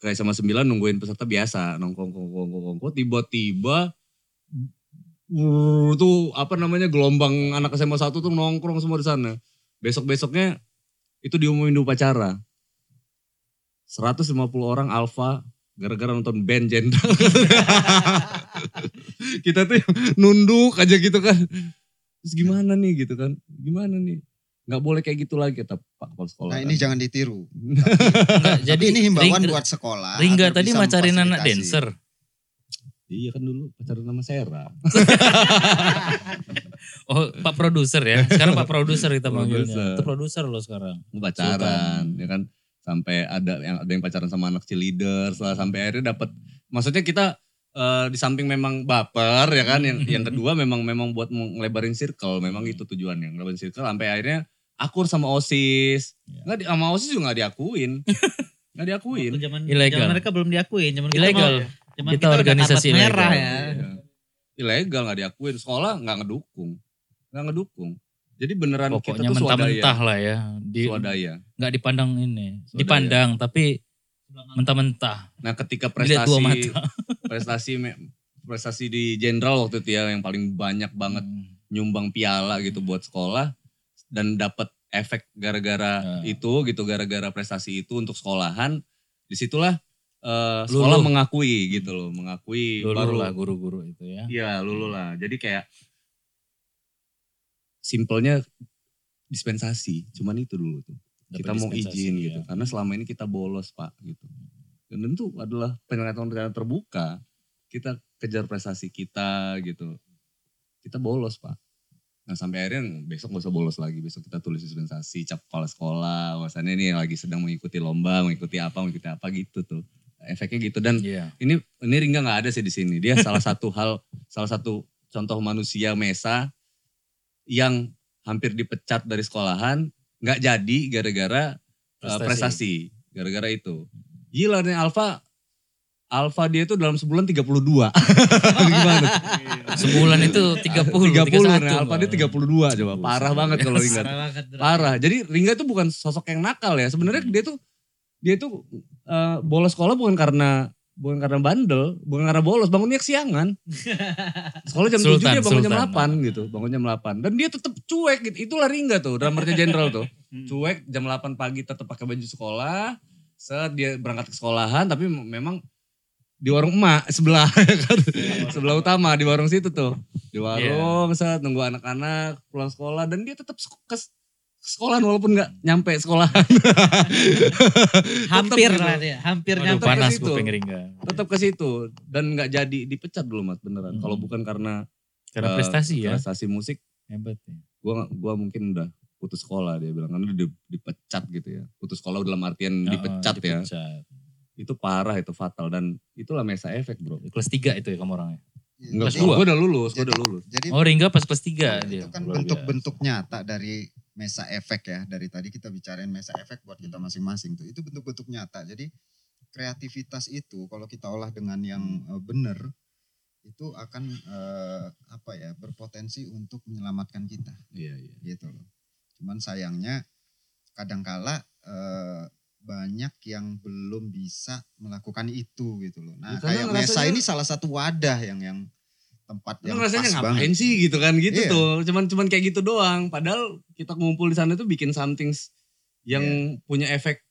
Ke SMA 9 nungguin peserta biasa nongkrong nongkrong nongkrong tiba-tiba wuh, tuh apa namanya gelombang anak SMA 1 tuh nongkrong semua di sana. Besok-besoknya itu diumumin di upacara. 150 orang alfa gara-gara nonton band jenderal. Kita tuh nunduk aja gitu kan. Terus gimana nih gitu kan. Gimana nih. Nggak boleh kayak gitu lagi kata Pak Kepala Sekolah. Nah kan. ini jangan ditiru. Enggak, Jadi ini himbauan Ring- buat sekolah. Ringga tadi macarin anak dancer. Iya kan dulu pacaran sama Sera. Oh, Pak produser ya. Sekarang Pak produser kita Produser. panggilnya. Itu produser loh sekarang. pacaran ya kan sampai ada yang ada yang pacaran sama anak cheerleader setelah sampai akhirnya dapat maksudnya kita eh, di samping memang baper ya kan yang yang kedua memang memang buat ngelebarin circle memang itu tujuannya ngelebarin circle sampai akhirnya akur sama osis Ya. nggak di, sama osis juga nggak diakuin nggak diakuin Waktu zaman, Ilegal. zaman mereka belum diakuin. Zaman kita Ilegal. zaman Kita kita organisasi karpet merah ilegal. ya. Iya. ilegal nggak diakuin sekolah nggak ngedukung nggak ngedukung jadi beneran Pokoknya kita tuh swadaya mentah-mentah lah ya. Di, swadaya nggak dipandang ini. Swadaya. Dipandang tapi mentah-mentah. Nah ketika prestasi mata. prestasi me- prestasi di jenderal waktu itu ya yang paling banyak banget Hmm. nyumbang piala gitu buat sekolah dan dapat efek gara-gara Ya. itu gitu gara-gara prestasi itu untuk sekolahan di situlah eh, sekolah Luluh. mengakui gitu loh mengakui Dulu baru lah guru-guru itu ya. Iya lulu lah jadi kayak simpelnya dispensasi cuman itu dulu tuh Dapat kita mau izin ya. gitu karena selama ini kita bolos pak gitu dan tentu adalah penilaian-penilaian terbuka kita kejar prestasi kita gitu kita bolos pak nah sampai akhirnya besok gak usah bolos lagi. Besok kita tulis dispensasi cap kepala sekolah. Wasannya ini lagi sedang mengikuti lomba mengikuti apa mengikuti apa gitu tuh. Efeknya gitu. Dan Iya. ini ini Ringga nggak ada sih di sini. Dia salah satu hal salah satu contoh manusia mesa yang hampir dipecat dari sekolahan nggak jadi gara-gara uh, Prestasi. gara-gara itu. Gila nih Alfa Alfa dia itu dalam sebulan 32 gimana Sebulan itu 30, 30 31. nah Alfa dia 32 coba. Parah banget kalau ingat. Parah jadi Ringga itu bukan sosok yang nakal ya. Sebenarnya dia tuh dia tuh eh, bolos sekolah bukan karena bukan karena bandel bukan karena bolos. Bangunnya kesiangan. Sekolah jam Sultan, 7 dia bangun jam Sultan. 8 gitu. Bangun jam 8 dan dia tetap cuek gitu. Itulah Ringga tuh drummernya jenderal tuh. Hmm. cuek jam 8 pagi tetap pakai baju sekolah. Set dia berangkat ke sekolahan tapi memang di warung emak sebelah kan sebelah utama di warung situ tuh di warung set nunggu anak-anak pulang sekolah dan dia tetap ke ke sekolahan walaupun nggak nyampe sekolahan Hampir Tetep lah dia. Hampir nyampe. ke panas situ. tetap ke situ dan nggak jadi dipecat dulu mas beneran Hmm. kalau bukan karena Karena eh, prestasi ya. prestasi musik Hebat ya. gua gua mungkin udah putus sekolah dia bilang karena di- dipecat gitu ya. Putus sekolah dalam artian Heeh, dipecat ya. Itu parah itu fatal dan itulah mesa efek bro. Kelas 3 itu ya kamu orangnya. Enggak, Kelas gue dua? udah lulus, gue udah lulus. Jadi Oh Ringga pas kelas 3 dia. itu kan Luar bentuk-bentuk nyata dari mesa efek ya. Dari tadi kita bicarain mesa efek buat kita masing-masing tuh. Itu bentuk-bentuk nyata. Jadi kreativitas itu kalau kita olah dengan yang eh, benar itu akan eh, apa ya berpotensi untuk menyelamatkan kita Iya, iya. gitu loh. Cuman sayangnya kadangkala eh, banyak yang belum bisa melakukan itu gitu loh. Nah, karena kayak Mesa ini salah satu wadah yang yang tempat yang rasanya pas ngapain banget. sih gitu kan gitu Iya. tuh. Cuman cuman kayak gitu doang. Padahal kita ngumpul di sana tuh bikin something yang Iya. punya efek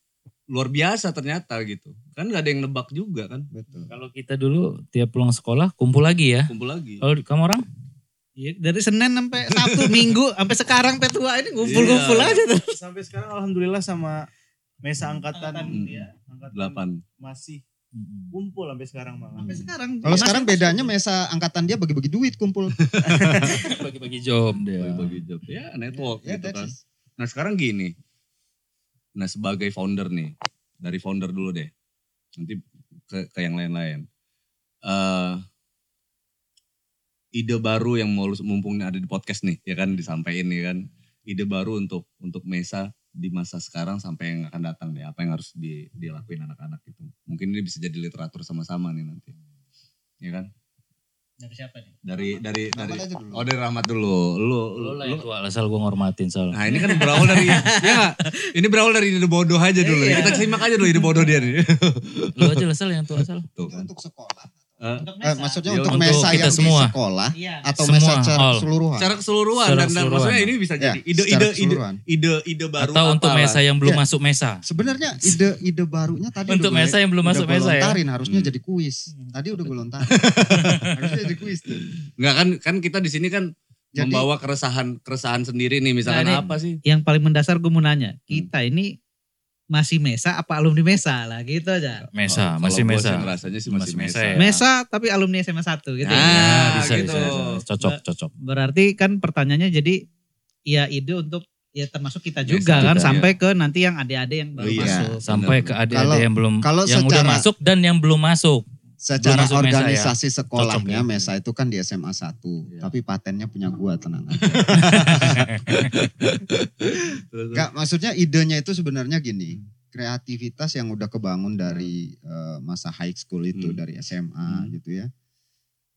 luar biasa ternyata gitu. Kan gak ada yang nebak juga kan. Betul. Kalau kita dulu tiap pulang sekolah kumpul lagi ya. Kumpul lagi. Kalau kamu orang? Iya, dari Senin sampai Sabtu, Minggu, sampai sekarang sampai tua ini ngumpul-ngumpul Iya. aja tuh. Sampai sekarang alhamdulillah sama Mesa angkatan, Hmm. ya, angkatan Delapan. masih kumpul sampai sekarang malah. Sampai sekarang. Kalau sekarang bedanya Mesa angkatan dia bagi-bagi duit kumpul. Bagi-bagi job dia. Bagi-bagi job. Ya network Ya, gitu kan. it. Nah sekarang gini. Nah sebagai founder nih. Dari founder dulu deh. Nanti ke, ke yang lain-lain. eh ide baru yang mau lu- mumpung ada di podcast nih ya kan disampaikan nih kan ide baru untuk untuk Mesa di masa sekarang sampai yang akan datang deh apa yang harus di, dilakuin anak-anak itu mungkin ini bisa jadi literatur sama-sama nih nanti ya kan Dari siapa nih? dari dari dari Rahmat aja dulu. oh dari Rahmat dulu lu Lu lu, lah yang tua, asal gue ngormatin soal. Nah ini kan berawal dari, ya? Ini berawal dari ide bodoh aja dulu. Iya. Kita simak aja dulu ide bodoh dia nih. Lu aja lah Sal yang tua Sal. Tuh kan. untuk sekolah. Eh, Untuk Eh, maksudnya Ya, untuk, untuk Mesa kita yang semua. di sekolah Iya. atau Semua, Mesa secara all. keseluruhan. secara keseluruhan Secara dan, dan keseluruhan. maksudnya ini bisa Ya, jadi ide secara ide ide ide ide baru Atau untuk apalah. Mesa yang belum Ya. masuk Mesa. Sebenarnya ide ide barunya tadi Untuk udah gue- Mesa yang belum udah masuk Mesa ya. lontarin, harusnya Hmm. jadi kuis. Tadi udah gue lontarin. harusnya jadi kuis tuh. Nggak kan kan kita di sini kan Jadi- membawa keresahan keresahan sendiri nih misalkan Nah, apa sih? Yang paling mendasar gue mau nanya, kita ini masih Mesa apa alumni Mesa lah gitu aja. Mesa, Oh, masih Mesa. sih ngerasanya sih masih Masih Mesa. Mesa ya. Mesa tapi alumni SMA 1 gitu. Nah, ya. Ya, bisa, gitu. bisa, bisa. Cocok, cocok. Berarti kan pertanyaannya jadi ya ide untuk ya termasuk kita Mesa juga kan juga, sampai ke nanti yang adik-adik yang baru Iya. masuk. Sampai ke adik-adik yang belum kalau yang udah secara- masuk dan yang belum masuk. Secara Mesa ya. organisasi sekolahnya Cocok ya. Mesa itu kan di SMA 1, Iya. tapi patennya punya gua tenang aja. Enggak, maksudnya idenya itu sebenarnya gini. Kreativitas yang udah kebangun dari eh, masa high school itu, Hmm. dari SMA Hmm. gitu ya.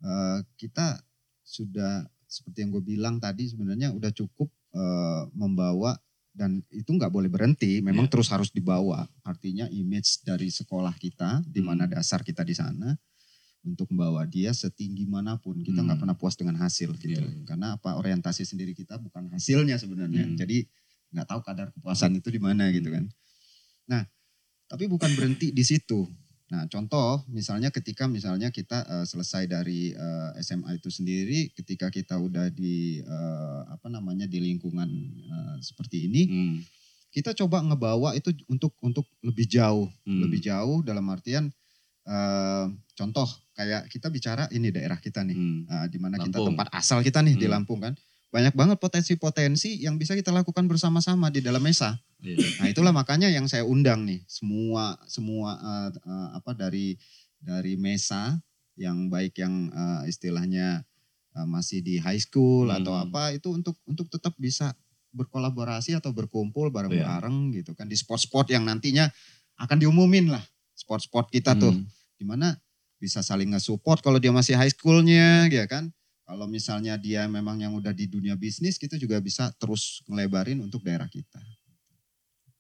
Eh, kita sudah seperti yang gue bilang tadi sebenarnya udah cukup eh, membawa dan itu nggak boleh berhenti, memang Iya. terus harus dibawa. Artinya image dari sekolah kita, di mana Hmm. dasar kita di sana untuk membawa dia setinggi mana pun. Kita nggak Hmm. pernah puas dengan hasil gitu. Iya, iya. Karena apa orientasi sendiri kita bukan hasilnya sebenarnya. Hmm. Jadi nggak tahu kadar kepuasan itu di mana gitu kan. Nah, tapi bukan berhenti di situ. Nah, contoh misalnya ketika misalnya kita eh, selesai dari eh, SMA itu sendiri, ketika kita udah di eh, apa namanya di lingkungan eh, seperti ini, Hmm, kita coba ngebawa itu untuk untuk lebih jauh, hmm. lebih jauh dalam artian eh, contoh kayak kita bicara ini daerah kita nih, Hmm. eh, di mana kita tempat asal kita nih di Hmm. Lampung kan, banyak banget potensi-potensi yang bisa kita lakukan bersama-sama di dalam mesa. Iya. Nah itulah makanya yang saya undang nih semua semua eh, eh, apa dari dari mesa yang baik yang eh, istilahnya eh, masih di high school Hmm. atau apa itu untuk untuk tetap bisa berkolaborasi atau berkumpul bareng-bareng gitu kan di spot-spot yang nantinya akan diumumin lah spot-spot kita tuh Hmm. di mana bisa saling nge-support kalau dia masih high schoolnya ya kan kalau misalnya dia memang yang udah di dunia bisnis kita juga bisa terus ngelebarin untuk daerah kita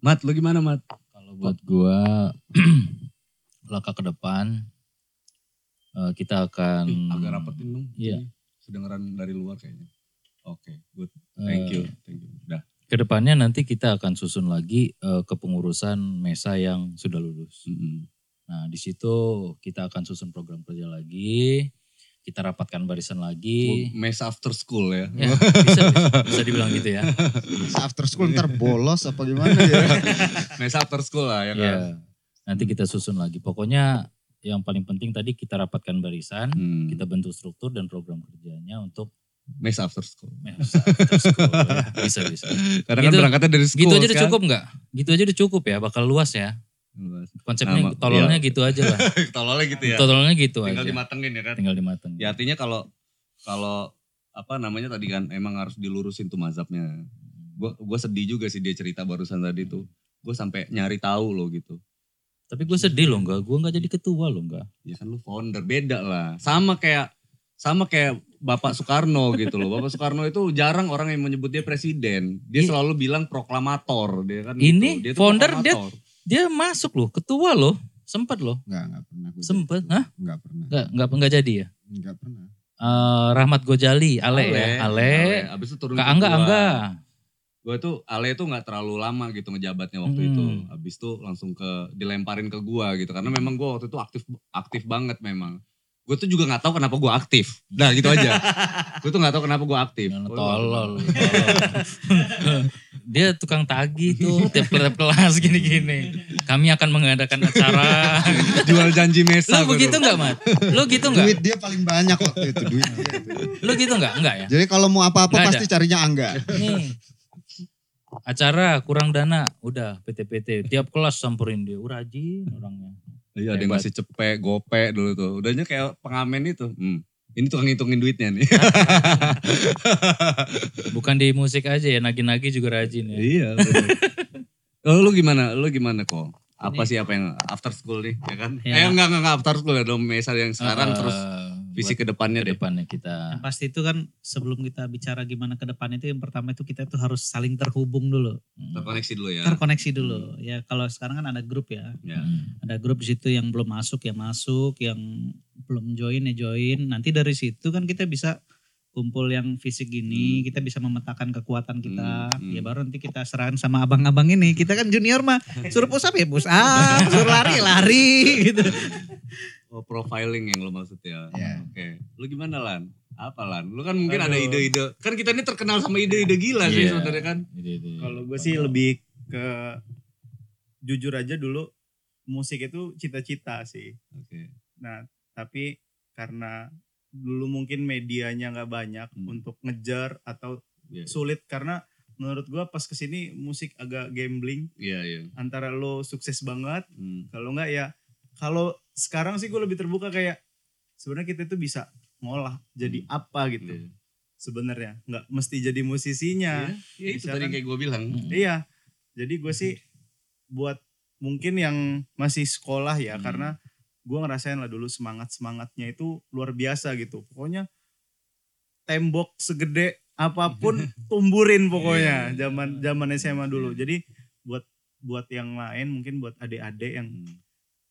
Mat, lu gimana Mat? Kalau buat gua langkah ke depan eh, kita akan Ih, agak rapetin dong. Iya. Sedengaran dari luar kayaknya. Oke, good. eh, Thank you. Thank you. Udah. Ke depannya nanti kita akan susun lagi eh, kepengurusan Mesa yang sudah lulus. Mm-mm. Nah di situ kita akan susun program kerja lagi, kita rapatkan barisan lagi. Mesa after school ya. Ya, bisa, bisa, bisa dibilang gitu ya. after school ntar bolos apa gimana ya Mesa after school lah ya kan. Ya, nanti kita susun lagi. Pokoknya yang paling penting tadi kita rapatkan barisan, Hmm. kita bentuk struktur dan program kerjanya untuk Mes after school. Mes after school, ya. Bisa bisa. Karena kan Gitu- berangkatnya dari school Gitu aja udah kan. cukup nggak? Gitu aja udah cukup ya, bakal luas ya. Konsepnya Nama- tololnya iya. gitu aja lah. Tololnya gitu ya. Tololnya gitu Tinggal aja. dimatengin ya kan. Tinggal dimateng. Ya artinya kalau kalau apa namanya tadi kan emang harus dilurusin tuh mazhabnya. Gue gue sedih juga sih dia cerita barusan tadi tuh. Gue sampai nyari tahu loh gitu. Tapi gue sedih loh enggak, gue enggak jadi ketua loh enggak. Ya kan lu founder beda lah. Sama kayak sama kayak Bapak Soekarno gitu loh. Bapak Soekarno itu jarang orang yang menyebut dia presiden. Dia selalu bilang proklamator. Dia kan Ini gitu. Dia founder, dia-. Dia masuk loh, ketua loh. Sempet loh. Enggak, enggak pernah. gua Sempet, jadi. hah? Enggak pernah. Enggak, enggak, enggak jadi ya. Enggak pernah. Eh, Rahmat Gojali, Ale, ya. Ale. Abis itu turun Kak ke Angga, gua. Angga. Gue tuh Ale tuh nggak terlalu lama gitu ngejabatnya waktu Hmm. itu. Abis itu langsung ke dilemparin ke gua gitu. Karena memang gua waktu itu aktif aktif banget memang. Gue tuh juga nggak tahu kenapa gua aktif. Nah gitu aja. gue tuh nggak tahu kenapa gua aktif. Tolol. tolol. Dia tukang tagih tuh tiap tiap kelas gini-gini. Kami akan mengadakan acara. Jual janji mesa. Lu gua begitu tuh. enggak, Mat? Lu gitu enggak? Duit dia paling banyak waktu itu. Duit dia itu. Lu gitu enggak? Enggak ya? Jadi kalau mau apa-apa Nggak pasti carinya angga. Nih. Acara kurang dana, udah PT-PT. Tiap kelas samperin dia. Uh, rajin orangnya. Iya ada yang Hebat. ngasih cepek, gope dulu tuh. Udahnya kayak pengamen itu. Hmm. Ini tukang ngitungin duitnya nih. Bukan di musik aja ya, nagi-nagi juga rajin ya. iya. bener. Oh, lu gimana? Lu gimana kok? Apa sih apa yang after school nih, ya kan? Ya. Eh enggak, enggak, enggak after school ya dong. Mesa yang sekarang Eh, terus visi ke depannya deh. depannya kita. Yang pasti itu kan sebelum kita bicara gimana ke depan itu yang pertama itu kita tuh harus saling terhubung dulu, Hmm. Terkoneksi dulu ya. terkoneksi dulu. Ya kalau sekarang kan ada grup ya, Ya. Hmm. ada grup di situ yang belum masuk ya masuk, yang belum join ya join. Nanti dari situ kan kita bisa kumpul yang fisik gini, kita bisa memetakan kekuatan kita. Hmm, hmm. Ya baru nanti kita serahkan sama abang-abang ini. Kita kan junior mah suruh push up ya push up, suruh lari lari gitu. Oh, profiling yang lo maksud ya. Iya. Oke. Lu gimana Lan? Apa Lan? Lu kan mungkin ada Aduh. ide-ide. Kan kita ini terkenal sama ide-ide gila sih Iya. sebenarnya kan. Ide-ide. Kalau gue sih lebih ke jujur aja dulu musik itu cita-cita sih. Oke. Nah tapi karena dulu mungkin medianya nggak banyak Hmm. untuk ngejar atau Iya. sulit karena menurut gua pas ke sini musik agak gambling Iya, iya. antara lo sukses banget Hmm. kalau nggak ya kalau sekarang sih gue lebih terbuka kayak sebenarnya kita itu bisa ngolah jadi apa gitu Iya. sebenarnya nggak mesti jadi musisinya Iya, itu Bisa tadi kayak gue bilang. Hmm. Iya. Jadi gue sih buat mungkin yang masih sekolah ya Hmm. karena gue ngerasain lah dulu semangat semangatnya itu luar biasa gitu. Pokoknya tembok segede apa pun tumburin pokoknya Iya. zaman zaman SMA dulu. Iya. Jadi buat buat yang lain mungkin buat adik-adik yang Hmm.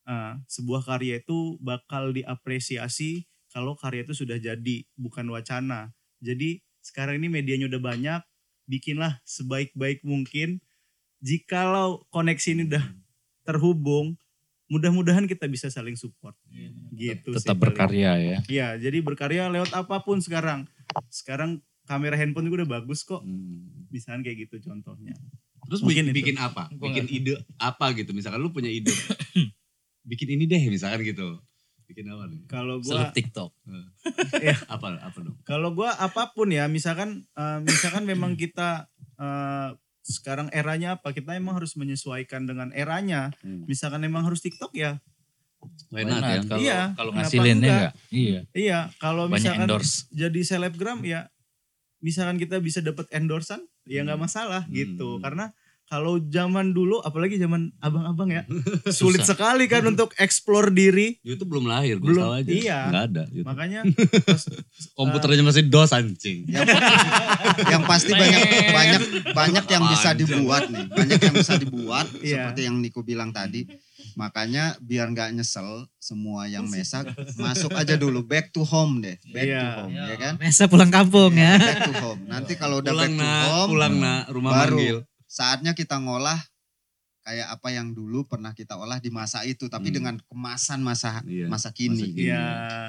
Eh, sebuah karya itu bakal diapresiasi kalau karya itu sudah jadi bukan wacana. Jadi sekarang ini medianya udah banyak, bikinlah sebaik-baik mungkin. Jikalau koneksi ini udah terhubung, mudah-mudahan kita bisa saling support. Gitu sih Tetap paling. berkarya ya. Iya, jadi berkarya lewat apa pun sekarang. Sekarang kamera handphone juga udah bagus kok. Hmm. Misalnya kayak gitu contohnya. Terus Mungkin bikin, itu. bikin apa? Bikin ide apa gitu? Misalkan lu punya ide. bikin ini deh misalkan gitu. Bikin apa nih? Kalau Seleb gua TikTok. Apa apa dong? kalau gua apa pun ya, misalkan eh, misalkan memang kita eh, sekarang eranya apa? Kita emang harus menyesuaikan dengan eranya. Hmm. Misalkan emang harus TikTok ya. Why Why not not? ya? Kalau Iya, kalau ngasilinnya enggak? enggak? Iya. Iya, kalau misalkan endorse. jadi selebgram ya misalkan kita bisa dapat endorsan ya nggak Hmm. masalah gitu Hmm. karena kalau zaman dulu apalagi zaman abang-abang ya sulit sekali kan untuk explore diri YouTube belum lahir, gue Belum, tahu aja. iya. Nggak ada. YouTube. makanya pas, Komputernya masih DOS anjing. yang pasti banyak banyak banyak yang bisa dibuat nih banyak yang bisa dibuat Iya. seperti yang Niko bilang tadi makanya biar nggak nyesel semua yang mesak masuk aja dulu back to home deh back to Iya. home ya kan Mesa pulang kampung ya. back to home nanti kalau udah Pulang back to nak, home pulang nak, rumah baru manggil. Saatnya kita ngolah kayak apa yang dulu pernah kita olah di masa itu tapi Hmm. dengan kemasan masa Iya, masa kini masa kini. ya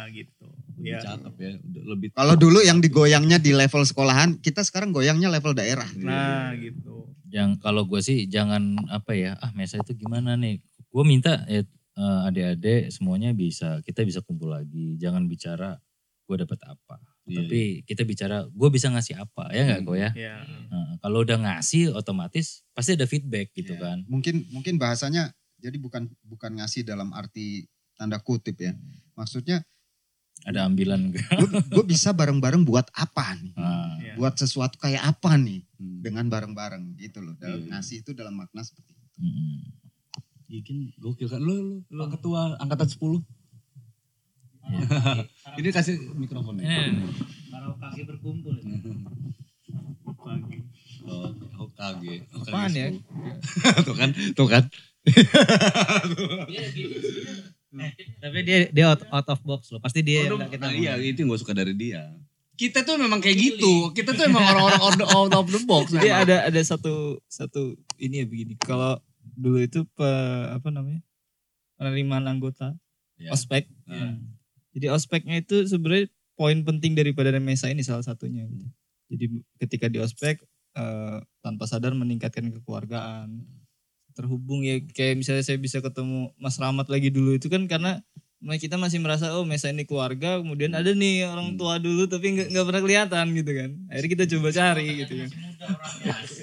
gitu Lebih ya cakep ya. Lebih kalau dulu yang digoyangnya di level sekolahan kita sekarang goyangnya level daerah nah gitu Yang kalau gue sih jangan apa ya, ah mesa itu gimana nih? Gue minta ya, eh, adik-adik semuanya bisa, kita bisa kumpul lagi. Jangan bicara gue dapat apa. Iya, Tapi kita bicara, gue bisa ngasih apa ya nggak kok ya? Iya. Nah, kalau udah ngasih otomatis pasti ada feedback gitu Iya. kan. Mungkin mungkin bahasanya jadi bukan bukan ngasih dalam arti tanda kutip ya. Maksudnya Ada ambilan. gue bisa bareng-bareng buat apa nih? Nah, Iya. Buat sesuatu kayak apa nih Hmm. dengan bareng-bareng gitu loh. Dalam Iya. ngasih itu dalam makna seperti itu. mm-mm. Iya kan gokil kan lu lu, lu ketua angkatan 10. Ini kasih mikrofonnya. Eh. Kalau kaki berkumpul itu. Pagi. Oh, Hokage. Hokage Apaan ya? 10. tuh kan, tuh kan. Tapi dia dia out, out of box loh. Pasti dia yang nggak kita Nah, iya, itu yang gue suka dari dia. Kita tuh memang kayak gitu. Kita tuh emang orang-orang out, of- out of the box. Jadi memang. ada ada satu satu ini ya begini. Kalau dulu itu pe, apa namanya penerimaan anggota Ya. ospek. Nah. Jadi ospeknya itu sebenarnya poin penting daripada mesa ini salah satunya. gitu. Jadi ketika di ospek eh, tanpa sadar meningkatkan kekeluargaan, terhubung ya kayak misalnya saya bisa ketemu Mas Rahmat lagi dulu itu kan karena kita masih merasa oh mesa ini keluarga kemudian ada nih orang tua dulu tapi nggak pernah kelihatan gitu kan akhirnya kita coba cari gitu kan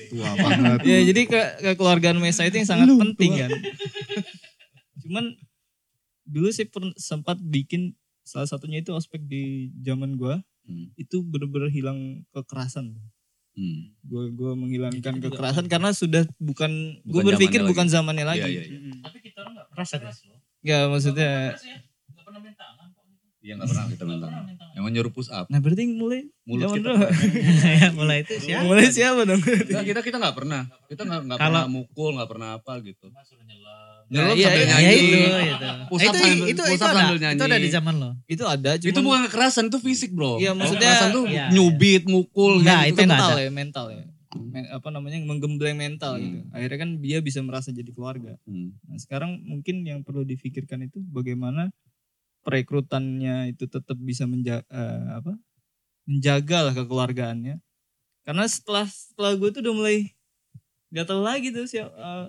Tua banget. ya jadi ke kekeluargaan mesa itu yang sangat penting kan cuman dulu pern- sempat bikin salah satunya itu ospek di zaman gua Hmm. itu bener-bener hilang kekerasan Hmm. gue gue menghilangkan kekerasan karena sudah bukan gue Bukan berpikir zamannya bukan zamannya lagi Iya, iya, iya. Tapi kita orang nggak keras keras loh. Nggak, maksudnya Nggak pernah main tangan kok. Iya nggak pernah kita minta. Emang nyuruh push up. nah berarti mulai Mulut zaman kita. Ya, mulai itu siapa? mulai siapa dong Nggak, kita kita nggak pernah. Kita nggak nggak Kalau- pernah mukul, nggak pernah apa gitu. Suruh nyelam. Nyelup iya, sambil iya, nyanyi. Ya itu, itu. Push Eh, up itu, sambil- itu, push itu, up ada, sambil itu ada di nyanyi. zaman lo. itu ada cuman Itu bukan kekerasan, itu fisik bro. Iya, maksudnya- kekerasan tuh Iya. nyubit, mukul. Nah, gitu. itu nggak mental ada. ya mental ya Men- apa namanya menggembleng mental Hmm. gitu akhirnya kan dia bisa merasa jadi keluarga Hmm. nah sekarang mungkin yang perlu difikirkan itu bagaimana perekrutannya itu tetap bisa menjaga apa menjaga lah kekeluargaannya karena setelah setelah gue tuh udah mulai nggak tahu lagi tuh siap eh,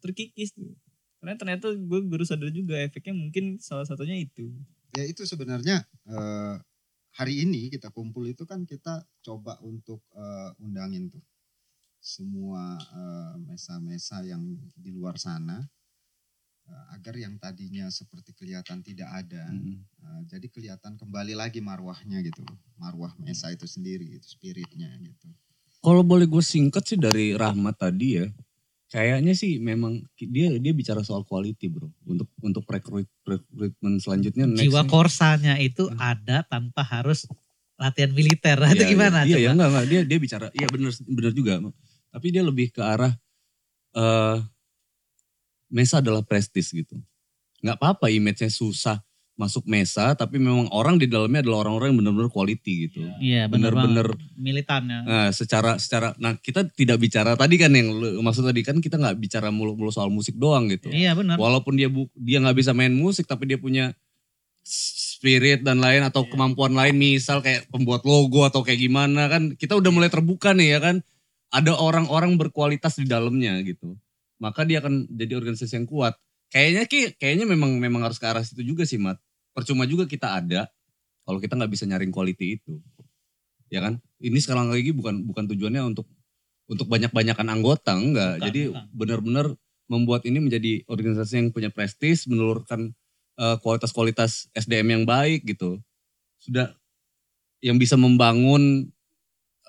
terkikis tuh karena ternyata gue baru sadar juga efeknya mungkin salah satunya itu Ya itu sebenarnya eh, hari ini kita kumpul itu kan kita coba untuk eh, undangin tuh semua eh, mesa-mesa yang di luar sana eh, agar yang tadinya seperti kelihatan tidak ada Hmm. eh, jadi kelihatan kembali lagi marwahnya gitu marwah mesa itu sendiri itu spiritnya gitu Kalau boleh gue singkat sih dari Rahmat tadi ya, kayaknya sih memang dia dia bicara soal quality bro. Untuk untuk rekrut rekrutmen selanjutnya next Jiwa korsanya itu ada tanpa harus latihan militer. itu Iya, gimana? Iya, coba? iya enggak enggak dia dia bicara iya benar benar juga. Tapi dia lebih ke arah eh Mesa adalah prestis gitu. Nggak apa-apa image-nya susah masuk Mesa, tapi memang orang di dalamnya adalah orang-orang yang benar-benar quality gitu. Iya benar Bener-bener banget. Militannya. Nah, secara secara nah kita tidak bicara tadi kan yang lu- maksud tadi kan kita nggak bicara mulu-mulu soal musik doang gitu. Iya benar. Walaupun dia bu, dia nggak bisa main musik tapi dia punya spirit dan lain atau kemampuan lain misal kayak pembuat logo atau kayak gimana kan kita udah mulai terbuka nih ya kan. Ada orang-orang berkualitas di dalamnya gitu. Maka dia akan jadi organisasi yang kuat. Kayaknya ki kayaknya memang memang harus ke arah situ juga sih, Mat. Percuma juga kita ada kalau kita nggak bisa nyaring quality itu. Ya kan? Ini sekarang lagi bukan bukan tujuannya untuk untuk banyak-banyakan anggota enggak. Bukan, Jadi benar-benar membuat ini menjadi organisasi yang punya prestis, menelurkan eh, kualitas-kualitas SDM yang baik gitu. Sudah yang bisa membangun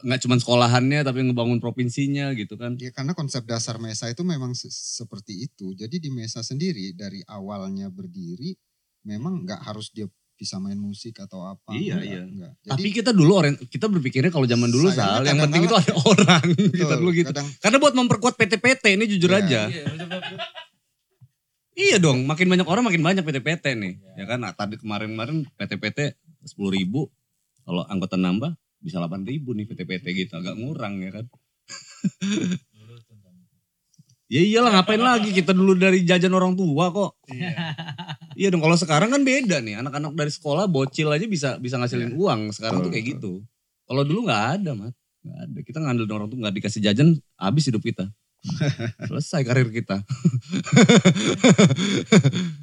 nggak cuma sekolahannya tapi ngebangun provinsinya gitu kan. Ya karena konsep dasar Mesa itu memang se- seperti itu. Jadi di Mesa sendiri dari awalnya berdiri memang nggak harus dia bisa main musik atau apa. Iya, enggak, iya. enggak. Jadi Tapi kita dulu orang kita berpikirnya kalau zaman dulu Sal, yang penting itu ada orang. betul, kita dulu gitu. kadang Karena buat memperkuat PT-PT ini jujur Iya. aja. Iya dong, makin banyak orang makin banyak PT-PT nih. Ya kan, nah, tadi kemarin-kemarin PT-PT 10 ribu, kalau anggota nambah bisa 8 ribu nih PT-PT gitu, agak ngurang ya kan. ya iyalah ngapain lagi kita dulu dari jajan orang tua kok. Iya dong, kalau sekarang kan beda nih, anak-anak dari sekolah bocil aja bisa bisa ngasilin uang. Sekarang tuh kayak gitu. Kalau dulu nggak ada, mat. Nggak ada. Kita ngandelin orang tuh nggak dikasih jajan, habis hidup kita. Selesai karir kita.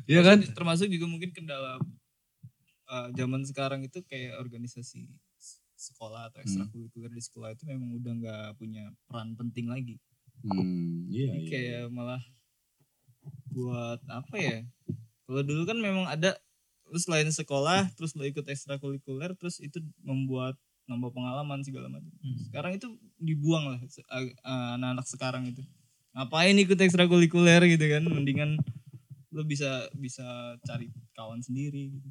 Iya kan? termasuk juga mungkin kendala uh, zaman sekarang itu kayak organisasi sekolah atau ekstrakurikuler di sekolah itu memang udah nggak punya peran penting lagi. Hmm, iya, Jadi iya. kayak malah buat apa ya? Kalau dulu kan memang ada lu selain sekolah terus lu ikut ekstrakurikuler terus itu membuat nambah pengalaman segala macam. Hmm. Sekarang itu dibuang lah anak-anak sekarang itu. Ngapain ikut ekstrakurikuler gitu kan? Mendingan lu bisa bisa cari kawan sendiri gitu.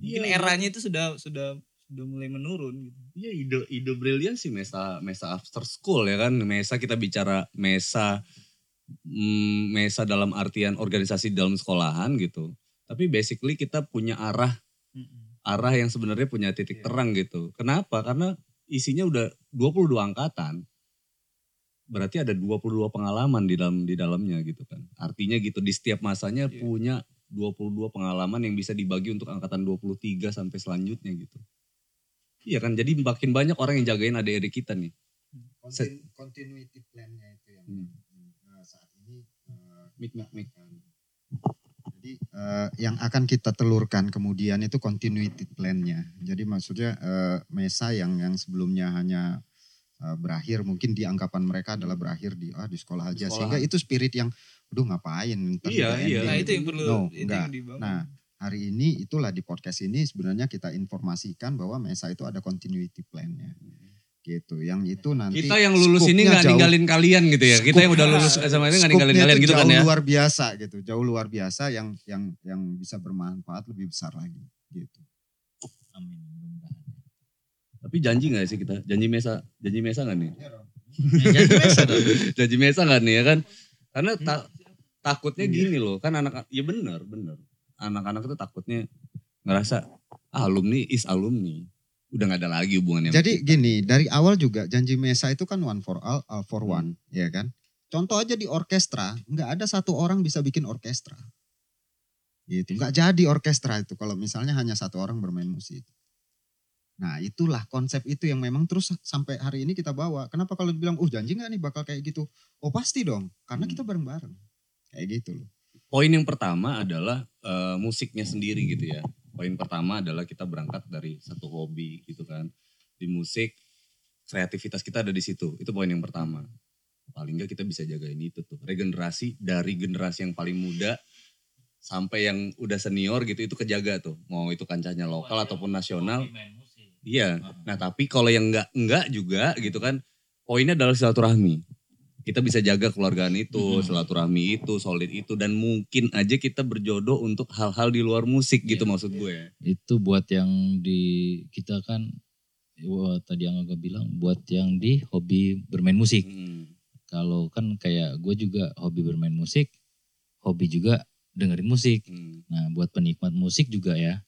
Mungkin Iya, eranya itu sudah sudah sudah mulai menurun gitu. Iya ide ide brilian sih Mesa Mesa after school ya kan. Mesa kita bicara Mesa mm, Mesa dalam artian organisasi dalam sekolahan gitu. Tapi basically kita punya arah arah yang sebenarnya punya titik terang gitu. Kenapa? Karena isinya udah 22 angkatan. Berarti ada 22 pengalaman di dalam di dalamnya gitu kan. Artinya gitu di setiap masanya Iya. punya 22 pengalaman yang bisa dibagi untuk angkatan 23 sampai selanjutnya gitu Iya kan, jadi makin banyak orang yang jagain adik-adik kita nih. Kontin- continuity plan-nya itu yang Hmm. eh, saat ini eh, Mik, mik, mik. Jadi eh, yang akan kita telurkan kemudian itu continuity plan-nya. Jadi maksudnya eh, Mesa yang yang sebelumnya hanya berakhir mungkin di anggapan mereka adalah berakhir di ah di sekolah aja Di sehingga itu spirit yang aduh ngapain ntar Iya, iya. ending." Nah, itu yang perlu No, itu enggak. yang dibangun. Nah, hari ini itulah di podcast ini sebenarnya kita informasikan bahwa Mesa itu ada continuity plan-nya. Gitu. Yang itu nanti Kita yang lulus ini nggak jauh- ninggalin kalian gitu ya. Kita yang udah lulus SMA itu nggak ninggalin kalian itu gitu kan jauh ya. luar biasa gitu. Jauh luar biasa yang yang yang bisa bermanfaat lebih besar lagi gitu. Amin. mudah-mudahan. Tapi janji nggak sih kita? Janji Mesa, janji Mesa nggak nih? Jadi biasa dong. janji Mesa nggak nih ya kan? Karena ta- takutnya gini loh, kan anak ya bener bener. Anak-anak itu takutnya ngerasa ah, alumni is alumni. Udah nggak ada lagi hubungannya. Jadi kita. gini, dari awal juga janji Mesa itu kan one for all, all for one, ya kan? Contoh aja di orkestra, nggak ada satu orang bisa bikin orkestra. Gitu, nggak jadi orkestra itu kalau misalnya hanya satu orang bermain musik. Nah itulah konsep itu yang memang terus sampai hari ini kita bawa. Kenapa kalau dibilang, oh janji nggak nih bakal kayak gitu? Oh pasti dong, karena kita bareng-bareng. Kayak gitu loh. Poin yang pertama adalah eh, musiknya sendiri gitu ya. Poin pertama adalah kita berangkat dari satu hobi gitu kan. Di musik kreativitas kita ada di situ. Itu poin yang pertama. Paling nggak kita bisa jagain itu tuh. Regenerasi dari generasi yang paling muda sampai yang udah senior gitu itu kejaga tuh. Mau itu kancahnya lokal ataupun nasional. Iya. Nah, tapi kalau yang enggak enggak juga gitu kan. Poinnya adalah silaturahmi. Kita bisa jaga keluargaan itu, silaturahmi itu, solid itu dan mungkin aja kita berjodoh untuk hal-hal di luar musik gitu Iya, maksud gue. Itu buat yang di kita kan wah, tadi yang agak bilang buat yang di hobi bermain musik. Hmm. Kalau kan kayak gue juga hobi bermain musik, hobi juga dengerin musik. Hmm. Nah buat penikmat musik juga ya,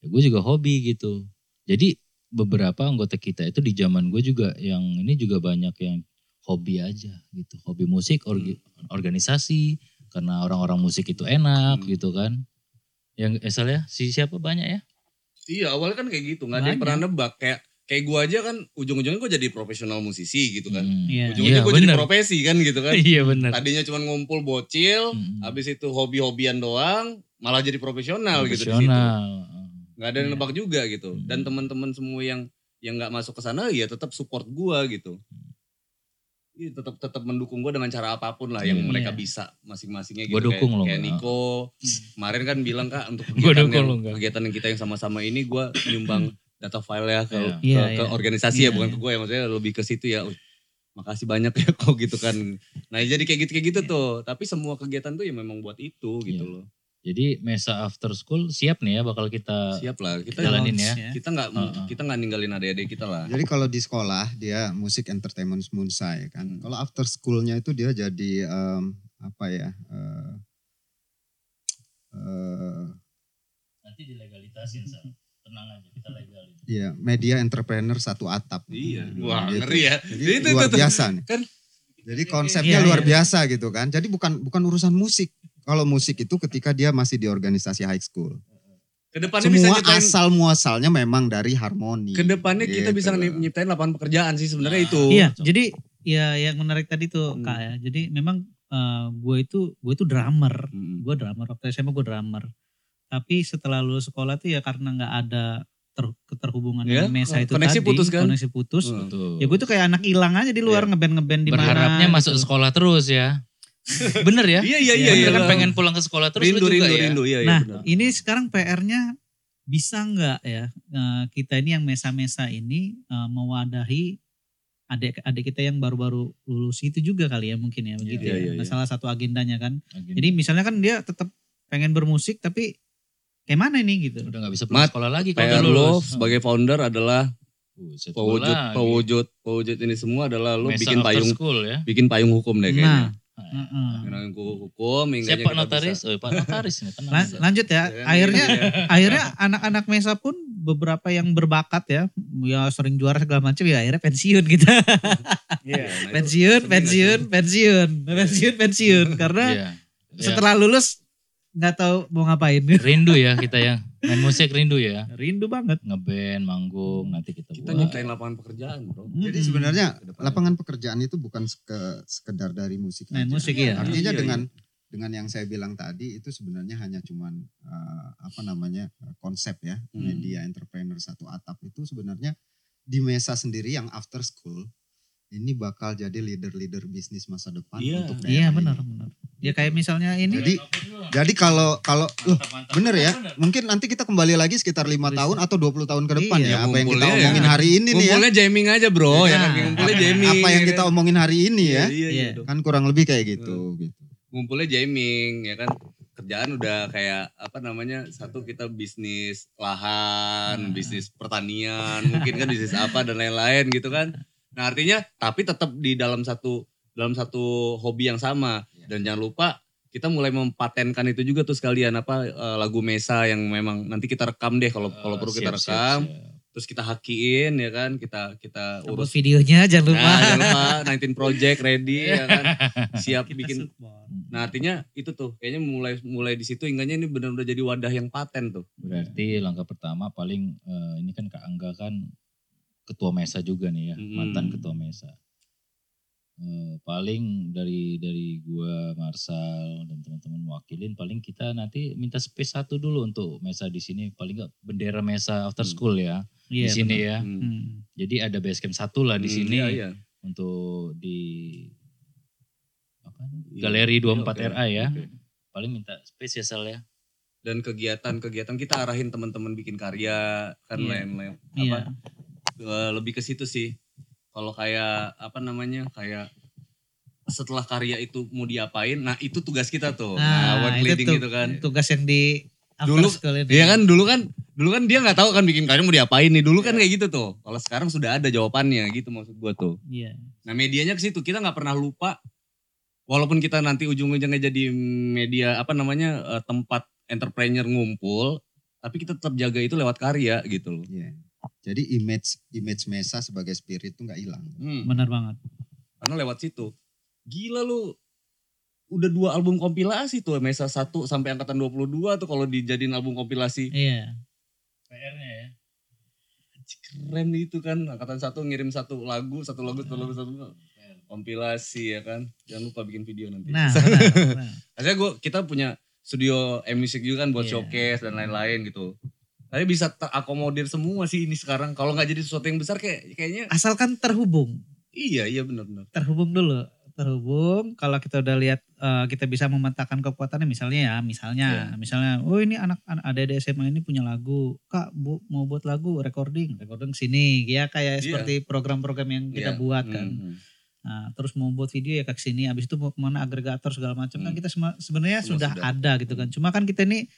ya gue juga hobi gitu. Jadi beberapa anggota kita itu di zaman gue juga yang ini juga banyak yang hobi aja gitu, hobi musik, orgi- organisasi karena orang-orang musik itu enak Hmm. gitu kan. Yang Esal ya, si siapa banyak ya? Iya awalnya kan kayak gitu, nggak ada yang pernah nebak kayak kayak gue aja kan ujung-ujungnya gue jadi profesional musisi gitu kan. Hmm. Iya. Ujung-ujungnya Iya, gue jadi bener. profesi kan gitu kan. Iya benar. Tadinya cuma ngumpul bocil, Hmm. habis itu hobi-hobian doang, malah jadi profesional, gitu di situ. Profesional. nggak ada yang Iya. nebak juga gitu Hmm. dan teman-teman semua yang yang nggak masuk ke sana ya tetap support gua gitu Iya, tetap tetap mendukung gua dengan cara apa pun lah yang Iya. mereka bisa masing-masingnya gitu Gua dukung kayak. Niko kemarin kan bilang kak untuk Gua kegiatan dukung yang, lo, kegiatan yang kita yang sama-sama ini gua nyumbang data file ya ke, Iya. ke, Iya, ke iya. organisasi ya Iya, bukan iya. ke gue ya maksudnya lebih ke situ ya makasih banyak ya kok gitu kan nah jadi kayak gitu kayak gitu tuh tapi semua kegiatan tuh ya memang buat itu gitu Iya. loh Jadi Mesa After School siap nih ya bakal kita siap lah kita jalanin ya. kita nggak Heeh. kita nggak ninggalin adik-adik kita lah Jadi kalau di sekolah dia musik entertainment munsa ya kan. Hmm. Kalau after schoolnya itu dia jadi em, apa ya? eh, eh, Nanti dilegalitasin Sal. Tenang aja kita legalin. Iya, media entrepreneur satu atap. Iya, Gitu. wah Gitu. ngeri ya. Jadi Jadi itu, luar itu, biasa nih. Kan- Jadi konsepnya Iya, luar iya. biasa gitu kan. Jadi bukan bukan urusan musik. Kalau musik itu ketika dia masih di organisasi high school. Ke depannya bisa Semua nyiptain, asal muasalnya memang dari harmoni. ke depannya kita Gitu bisa loh. nyiptain lapangan pekerjaan sih sebenarnya itu. Iya, jadi ya yang menarik tadi tuh Hmm. kak ya. Jadi memang gue itu gue itu drummer. Mm. Gue drummer waktu SMA gue drummer. Tapi setelah lulus sekolah tuh ya karena nggak ada ter, keterhubungan Ya, dengan Mesa itu koneksi tadi, putus kan? koneksi putus. Hmm. Betul. Ya gue tuh kayak anak hilang aja di luar Iya. ngeband ngeband di mana. Berharapnya masuk gitu. sekolah terus ya. Bener ya? Iya iya iya. Bener iya. kan pengen pulang ke sekolah terus rindu lu juga rindu ya. rindu iya iya Nah, benar. ini sekarang PR-nya bisa nggak ya eh, kita ini yang mesa-mesa ini eh, mewadahi adik-adik kita yang baru-baru lulus itu juga kali ya mungkin ya begitu Iya, ya. iya, Nah, iya. Salah satu agendanya kan. Agenda. Jadi misalnya kan dia tetap pengen bermusik tapi kayak mana ini gitu. udah gak bisa pulang Mat, sekolah lagi kalau PR udah lo lulus. sebagai founder adalah Buset, pewujud lagi. pewujud pewujud ini semua adalah lo Mesa bikin payung school ya. bikin payung hukum deh Nah, kayaknya. heeh. Payung hukum Siapa notaris? bisa- Oh, Pak notaris nih, tenang. Lan- lanjut ya. Ya kan, Akhirnya gitu ya. akhirnya anak-anak Mesa pun beberapa yang berbakat ya, ya sering juara segala macam ya akhirnya pensiun kita. Iya, nah itu pensiun, pensiun, pensiun, pensiun, pensiun karena Iya. Ya, setelah lulus nggak tahu mau ngapain. rindu ya kita ya. Main musik rindu ya. Rindu banget. Ngeband, manggung, nanti kita, Kita buat. nyiptain lapangan pekerjaan, Bro. Jadi Mm-mm. sebenarnya lapangan pekerjaan itu bukan seke- sekedar dari musik Main aja. musik ya. Artinya Iya, dengan dengan yang saya bilang tadi itu sebenarnya hanya cuman eh, apa namanya eh, konsep ya Hmm. media entrepreneur satu atap itu sebenarnya di Mesa sendiri yang after school ini bakal jadi leader-leader bisnis masa depan Iya. untuk Iya daerah benar ini. benar. Ya kayak misalnya ini Jadi jadi kalau kalau loh, bener ya mungkin nanti kita kembali lagi sekitar lima tahun atau 20 tahun ke depan Iya, ya apa yang kita ya. omongin hari ini nih ya. Ngumpulnya jamming aja, Bro. Ya kan Nah. ngumpulnya jamming. Apa yang ya kita kan? omongin hari ini ya. Iya, iya, Iya. dong. Kan kurang lebih kayak gitu gitu. ngumpulnya jamming ya kan kerjaan udah kayak apa namanya satu kita bisnis lahan Nah. bisnis pertanian mungkin kan bisnis apa dan lain-lain gitu kan nah artinya tapi tetap di dalam satu dalam satu hobi yang sama dan jangan lupa kita mulai mempatenkan itu juga tuh sekalian apa eh, lagu Mesa yang memang nanti kita rekam deh kalau kalau perlu kita Siap, siap, rekam siap. terus kita hakiin ya kan kita kita urus videonya jangan lupa. Nah, jangan lupa 19 Project ready ya kan siap Kita bikin support. Nah artinya itu tuh kayaknya mulai mulai di situ hingganya ini benar-benar jadi wadah yang paten tuh. Berarti langkah pertama paling eh, ini kan Kak Angga kan ketua mesa juga nih ya, Hmm. mantan ketua mesa. Eh, paling dari dari gua Marsal dan teman-teman mewakilin paling kita nanti minta space satu dulu untuk mesa di sini paling nggak bendera mesa after Hmm. school ya di Iya, sini benar. ya. Hmm. Hmm. Jadi ada basecamp satu lah di Hmm, sini Iya, iya. untuk di apa, Iya. Galeri 24 Oke, RA ya. oke. Paling minta space ya Sal ya. Dan kegiatan-kegiatan kita arahin teman-teman bikin karya kan Iya. lain-lain Iya. apa eh, lebih ke situ sih. Kalau kayak apa namanya kayak setelah karya itu mau diapain, nah itu tugas kita tuh. Nah, Nah, work itu leading tuh gitu kan. tugas yang di Dulu-. Iya kan dulu kan dulu kan dia nggak tahu kan bikin karya mau diapain nih. Dulu kan kayak gitu tuh. Kalau sekarang sudah ada jawabannya gitu maksud gua tuh. Iya. Nah medianya ke situ kita nggak pernah lupa walaupun kita nanti ujung-ujungnya jadi media apa namanya eh, tempat entrepreneur ngumpul tapi kita tetap jaga itu lewat karya gitu loh. Iya. Jadi image image Mesa sebagai spirit itu nggak hilang. Hmm, Benar banget. karena lewat situ. Gila lu udah dua album kompilasi tuh Mesa 1 sampai angkatan 22 tuh kalau dijadiin album kompilasi. Iya. PR-nya ya. Keren itu kan angkatan satu ngirim satu lagu, satu lagu, satu lagu, satu lagu. kompilasi ya kan. Jangan lupa bikin video nanti. Nah, benar, benar. Akhirnya gue kita punya studio M-Music juga kan buat Iya. showcase dan lain-lain gitu. Tapi bisa terakomodir semua sih ini sekarang. Kalau nggak jadi sesuatu yang besar kayak kayaknya Asalkan terhubung. iya iya benar-benar. terhubung dulu terhubung kalau kita udah lihat eh, kita bisa memetakan kekuatannya misalnya ya misalnya misalnya oh ini anak anak adik SMA ini punya lagu kak bu mau buat lagu recording recording sini ya kayak Iya. seperti program-program yang kita Iya. buat kan Hmm. nah terus mau buat video ya ke sini habis itu mau ke mana agregator segala macam kan Hmm. kita sema- sebenarnya sudah, sudah. ada gitu kan cuma kan kita ini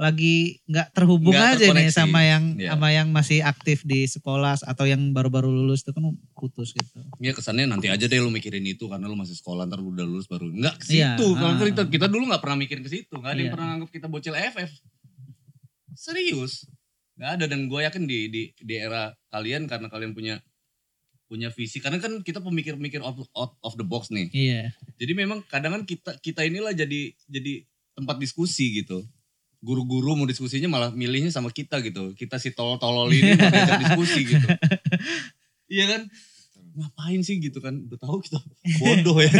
lagi nggak terhubung Nggak aja nih sama yang Iya. sama yang masih aktif di sekolah atau yang baru-baru lulus itu kan putus gitu Ya kesannya nanti aja deh lu mikirin itu karena lu masih sekolah ntar udah lulus baru enggak ke situ. Iya, Kalau ah. kita kita dulu nggak pernah mikirin ke situ, nggak ada yang Iya. pernah anggap kita bocil FF. Serius. nggak ada dan gue yakin di di di era kalian karena kalian punya punya visi karena kan kita pemikir-pemikir out, out of the box nih. iya Jadi memang kadang kan kita kita inilah jadi jadi tempat diskusi gitu. Guru-guru mau diskusinya malah milihnya sama kita gitu. Kita si tolol-tolol ini diajak diskusi gitu. Iya kan? ngapain sih gitu kan udah tahu kita bodoh ya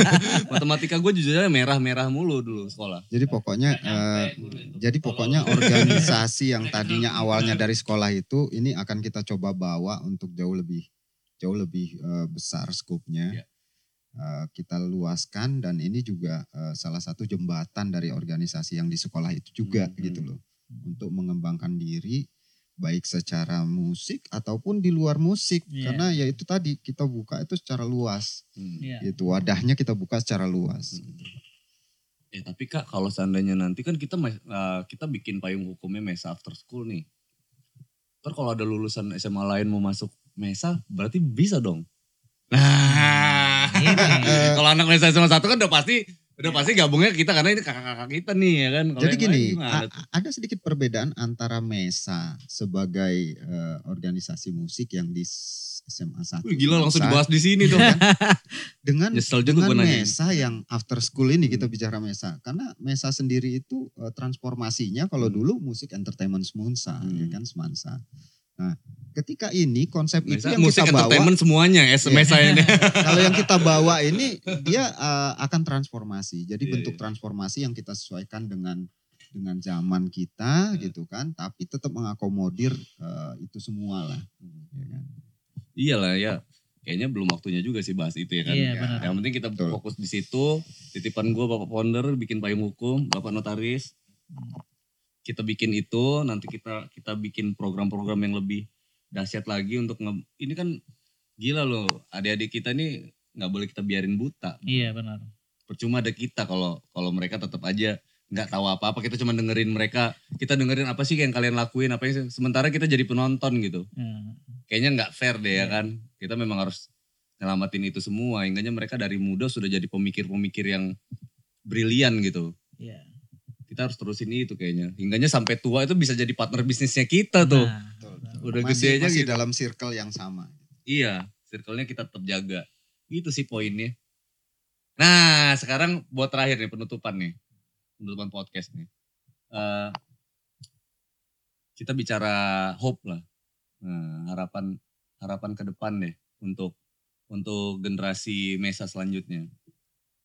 matematika gue jujur aja merah-merah mulu dulu sekolah Jadi pokoknya eh, jadi pokoknya organisasi yang tadinya awalnya dari sekolah itu ini akan kita coba bawa untuk jauh lebih jauh lebih eh, besar skupnya. Ya. Eh, kita luaskan dan ini juga eh, salah satu jembatan dari organisasi yang di sekolah itu juga Hmm. gitu loh. Untuk mengembangkan diri baik secara musik ataupun di luar musik Iya. karena ya itu tadi kita buka itu secara luas Hmm. Iya. gitu wadahnya kita buka secara luas Eh tapi kak kalau seandainya nanti kan kita eh, kita bikin payung hukumnya Mesa After School nih. Ntar kalau ada lulusan SMA lain mau masuk Mesa berarti bisa dong. Nah. Kalau anak Mesa SMA satu kan udah pasti udah pasti gabungnya kita karena ini kakak-kakak kita nih ya kan. Kalau Jadi gini, tuh? ada sedikit perbedaan antara MESA sebagai eh, organisasi musik yang di SMA 1. Wih, gila langsung Mesa, dibahas di sini dong. Dengan Nyesel juga dengan. MESA yang after school ini kita bicara MESA. Karena MESA sendiri itu eh, transformasinya kalau Hmm. dulu musik entertainment semunsa, Hmm. ya kan semansa. Nah, ketika ini konsep itu Mesa yang musik kita bawa entertainment semuanya ya Iya. Mesa ini. kalau yang kita bawa ini dia eh, akan transformasi. Jadi Iya, bentuk iya. transformasi yang kita sesuaikan dengan dengan zaman kita Iya. gitu kan, tapi tetap mengakomodir eh, itu semua lah. Ya kan? Iyalah ya. Kayaknya belum waktunya juga sih bahas itu ya kan. Iya, Ya. benar. Yang penting kita Betul. fokus di situ. Titipan gue Bapak Founder bikin payung hukum, Bapak Notaris. Kita bikin itu, nanti kita kita bikin program-program yang lebih dahsyat lagi untuk nge, ini kan gila loh, adik-adik kita ini nggak boleh kita biarin buta. Iya benar. Percuma ada kita kalau kalau mereka tetap aja nggak tahu apa-apa, kita cuma dengerin mereka, kita dengerin apa sih yang kalian lakuin, apa yang sementara kita jadi penonton gitu Ya. kayaknya nggak fair deh Iya. ya kan. Kita memang harus nyelamatin itu semua. Hingganya mereka dari muda sudah jadi pemikir-pemikir yang brilian gitu. Iya. Kita harus terusin itu kayaknya. Hingganya sampai tua itu bisa jadi partner bisnisnya kita tuh. Nah, Udah masih, gede aja masih gitu. dalam circle yang sama. Iya, circle-nya kita tetap jaga. Itu sih poinnya. Nah, sekarang buat terakhir nih penutupan nih. Penutupan podcast nih. Eh, kita bicara hope lah. Nah, harapan harapan ke depan deh untuk untuk generasi Mesa selanjutnya.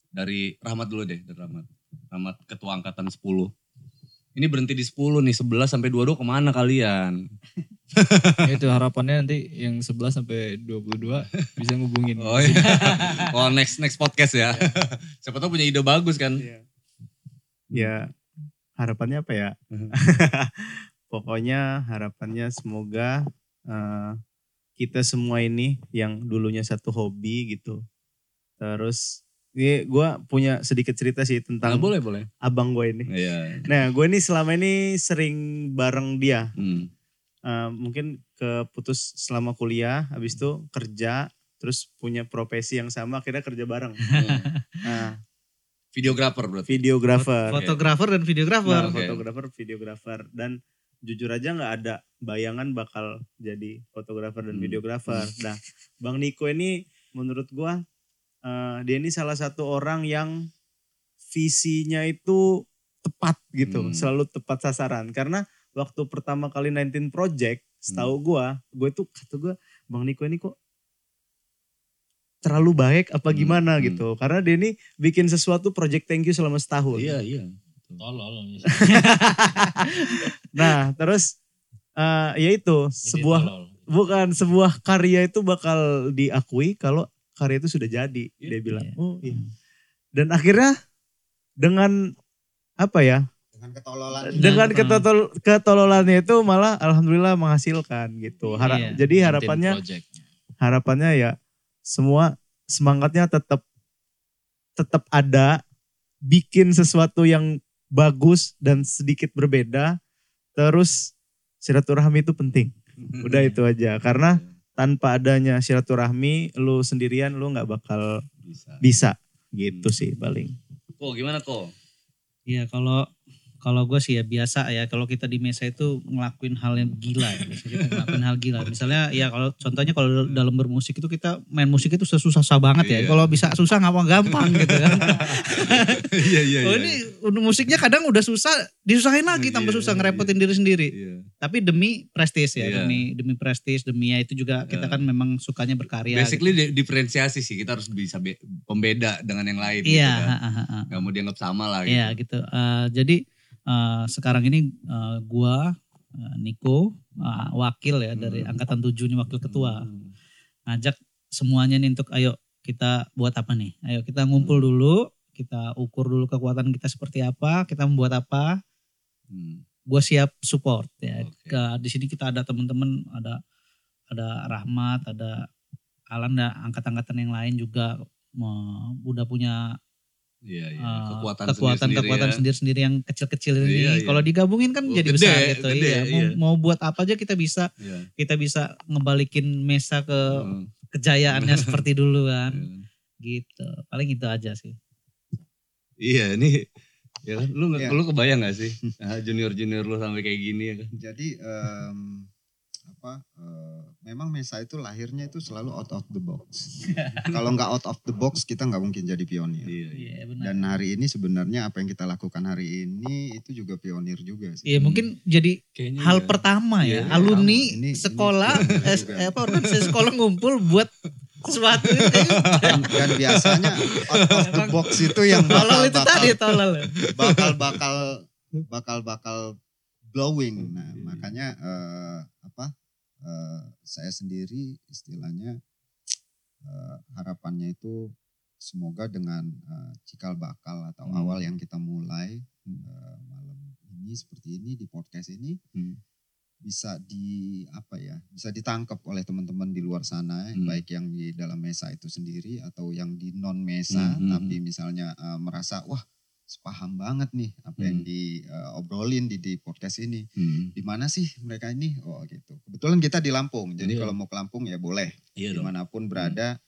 Dari Rahmat dulu deh, dari Rahmat. Rahmat ketua angkatan 10. Ini berhenti di 10 nih, 11 sampai 22 ke mana kalian? Ya itu harapannya nanti yang 11 sampai 22 bisa ngubungin. Oh iya. oh next next podcast ya. Siapa tahu punya ide bagus kan. Iya. Ya harapannya apa ya? Pokoknya harapannya semoga eh, kita semua ini yang dulunya satu hobi gitu. Terus ini gue punya sedikit cerita sih Nah, tentang boleh boleh. abang gue ini. Iya. Nah gue ini selama ini sering bareng dia. Hmm. Eh, mungkin keputus selama kuliah, habis itu kerja, terus punya profesi yang sama, akhirnya kerja bareng. Nah, Videografer berarti. videografer. Fotografer dan videografer. Nah, Oke. fotografer, videografer dan jujur aja nggak ada bayangan bakal jadi fotografer dan Hmm. videografer. Nah, Bang Niko ini menurut gua eh, dia ini salah satu orang yang visinya itu tepat gitu, Hmm. selalu tepat sasaran. Karena waktu pertama kali 19 Project, setahu Hmm. gua, gue tuh kata gua Bang Niko ini kok terlalu baik apa Hmm, gimana hmm. gitu. Karena dia ini bikin sesuatu project thank you selama setahun. Iya iya. Tolol. Nah, terus eh ya itu sebuah bukan sebuah karya itu bakal diakui kalau karya itu sudah jadi. Iya. Dia bilang, Iya. "Oh iya." Dan akhirnya dengan apa ya? Dengan ketololan Dengan Hmm. ketotol ketololannya itu malah alhamdulillah menghasilkan gitu. Hara- Iya. Jadi harapannya harapannya ya semua semangatnya tetap tetap ada bikin sesuatu yang bagus dan sedikit berbeda terus silaturahmi itu penting udah itu aja karena tanpa adanya silaturahmi lu sendirian lu nggak bakal bisa. bisa gitu sih paling Kok gimana kok? Iya kalau Kalau gue sih ya biasa ya. Kalau kita di mesa itu ngelakuin hal yang gila ya. Biasanya kita ngelakuin hal gila. Misalnya ya kalau contohnya kalau dalam bermusik itu kita main musik itu susah-susah banget ya. Iya. Kalau bisa susah ngapa gampang gitu kan. Iya iya oh iya. ini musiknya kadang udah susah, disusahin lagi tambah Iya, susah iya. ngerepotin diri sendiri. Iya. Tapi demi prestis ya, Iya. demi demi prestis, demi ya itu juga kita Iya. kan memang sukanya berkarya. gitu. Basically di- diferensiasi sih kita harus bisa be- pembeda dengan yang lain Iya, gitu kan. ha, ha, ha, ha. Gak mau dianggap sama lah gitu. Iya gitu. Eh, jadi eh, sekarang ini eh, gua eh, Niko eh, wakil ya dari Hmm. angkatan 7 ini wakil ketua. Hmm. Ngajak semuanya nih untuk ayo kita buat apa nih? Ayo kita ngumpul Hmm. dulu, kita ukur dulu kekuatan kita seperti apa, kita membuat apa. Hmm. Gue siap support ya. Ke- di sini kita ada teman-teman, ada ada Rahmat, ada Alan dan angkatan-angkatan yang lain juga eh, udah punya Iya iya. eh, Kekuatan kekuatan sendiri-sendiri kekuatan ya. sendiri-sendiri yang kecil-kecil ini. Iya, iya. Kalau digabungin kan Oh, jadi gede, besar gitu. gede, iya. Mau, iya. mau buat apa aja kita bisa Iya. kita bisa ngebalikin Mesa ke Hmm. kejayaannya seperti dulu kan. Iya. Gitu. Paling itu aja sih. Iya ini ya kan lu Iya. lu kebayang gak sih junior junior lu sampai kayak gini ya kan? Jadi em, apa eh, memang Mesa itu lahirnya itu selalu out of the box. Kalau nggak out of the box kita nggak mungkin jadi pionir. Iya iya. Iya benar. Dan hari ini sebenarnya apa yang kita lakukan hari ini itu juga pionir juga sih. Iya mungkin jadi Kayaknya hal iya. pertama ya. Iya, Alumni. Ini- ini sekolah pionir eh, apa organisasi sekolah ngumpul buat sesuatu dan, dan biasanya out of the box itu yang Tolol bakal itu bakal tadi tolol. bakal bakal bakal bakal blowing. Nah makanya eh, apa eh, saya sendiri istilahnya eh, harapannya itu semoga dengan eh, cikal bakal atau Hmm. awal yang kita mulai eh, malam ini seperti ini di podcast ini Hmm. bisa di apa ya bisa ditangkap oleh teman-teman di luar sana Hmm. baik yang di dalam mesa itu sendiri atau yang di non mesa Hmm, hmm, tapi misalnya eh, merasa wah sepaham banget nih apa yang Hmm. diobrolin di di podcast ini Hmm. di mana sih mereka ini oh gitu kebetulan kita di Lampung jadi Iya. kalau mau ke Lampung ya boleh Iya dong. di mana pun berada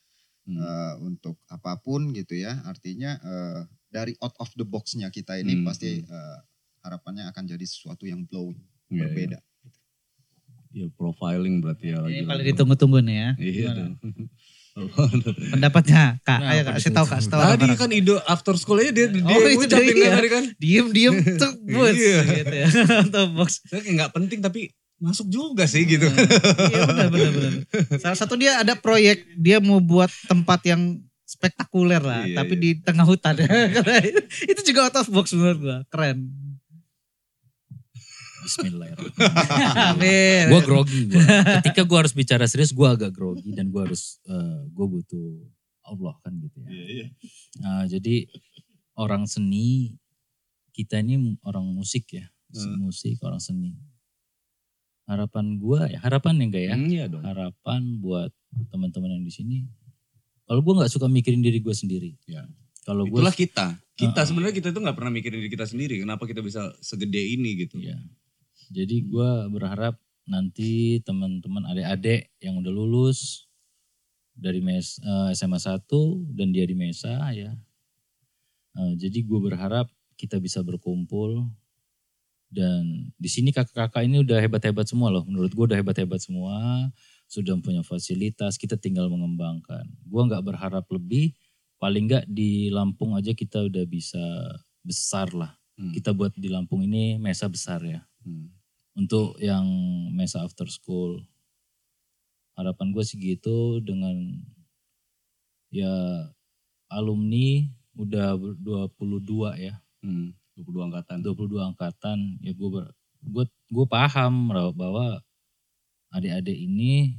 Hmm. eh, untuk apa pun gitu ya artinya eh, dari out of the boxnya kita ini Hmm, pasti eh, harapannya akan jadi sesuatu yang blowing Iya, berbeda Iya profiling berarti ya. Ini paling ditunggu-tunggu nih ya. Iya. Pendapatnya Kak, Nah, ayo Kak, kasih tahu Kak, kasih tahu Tadi kan ide after school aja dia dia Oh, itu dia. kan tadi kan. diem diem tuh bus Iya. gitu ya atau box Saya kayak nggak penting tapi masuk juga sih gitu. iya benar benar benar salah satu dia ada proyek dia mau buat tempat yang spektakuler lah Iya, tapi iya. di tengah hutan itu juga out of box menurut gua keren Bismillahirrahmanirrahim. amin gue grogi gua. ketika gue harus bicara serius gue agak grogi dan gue harus gue butuh Allah kan gitu ya iya. Nah, jadi orang seni kita ini orang musik ya Hmm. musik orang seni harapan gue ya harapan ya enggak ya Hmm, Iya dong. harapan buat teman-teman yang di sini kalau gue nggak suka mikirin diri gue sendiri Ya. kalau gue Itulah kita. Kita Uh-uh. sebenarnya kita itu nggak pernah mikirin diri kita sendiri. Kenapa kita bisa segede ini gitu? ya jadi gue berharap nanti teman-teman adik-adik yang udah lulus dari mes, eh, SMA 1 dan dia di Mesa ya. Eh, jadi gue berharap kita bisa berkumpul dan di sini kakak-kakak ini udah hebat-hebat semua loh. Menurut gue udah hebat-hebat semua, sudah punya fasilitas, kita tinggal mengembangkan. Gue nggak berharap lebih, paling nggak di Lampung aja kita udah bisa besar lah. Hmm. Kita buat di Lampung ini Mesa besar ya Hmm. Untuk yang mesa after school harapan gue sih gitu dengan ya alumni udah ber- 22 ya Hmm. 22 angkatan. 22 angkatan ya gue ber, gue gue paham bahwa adik-adik ini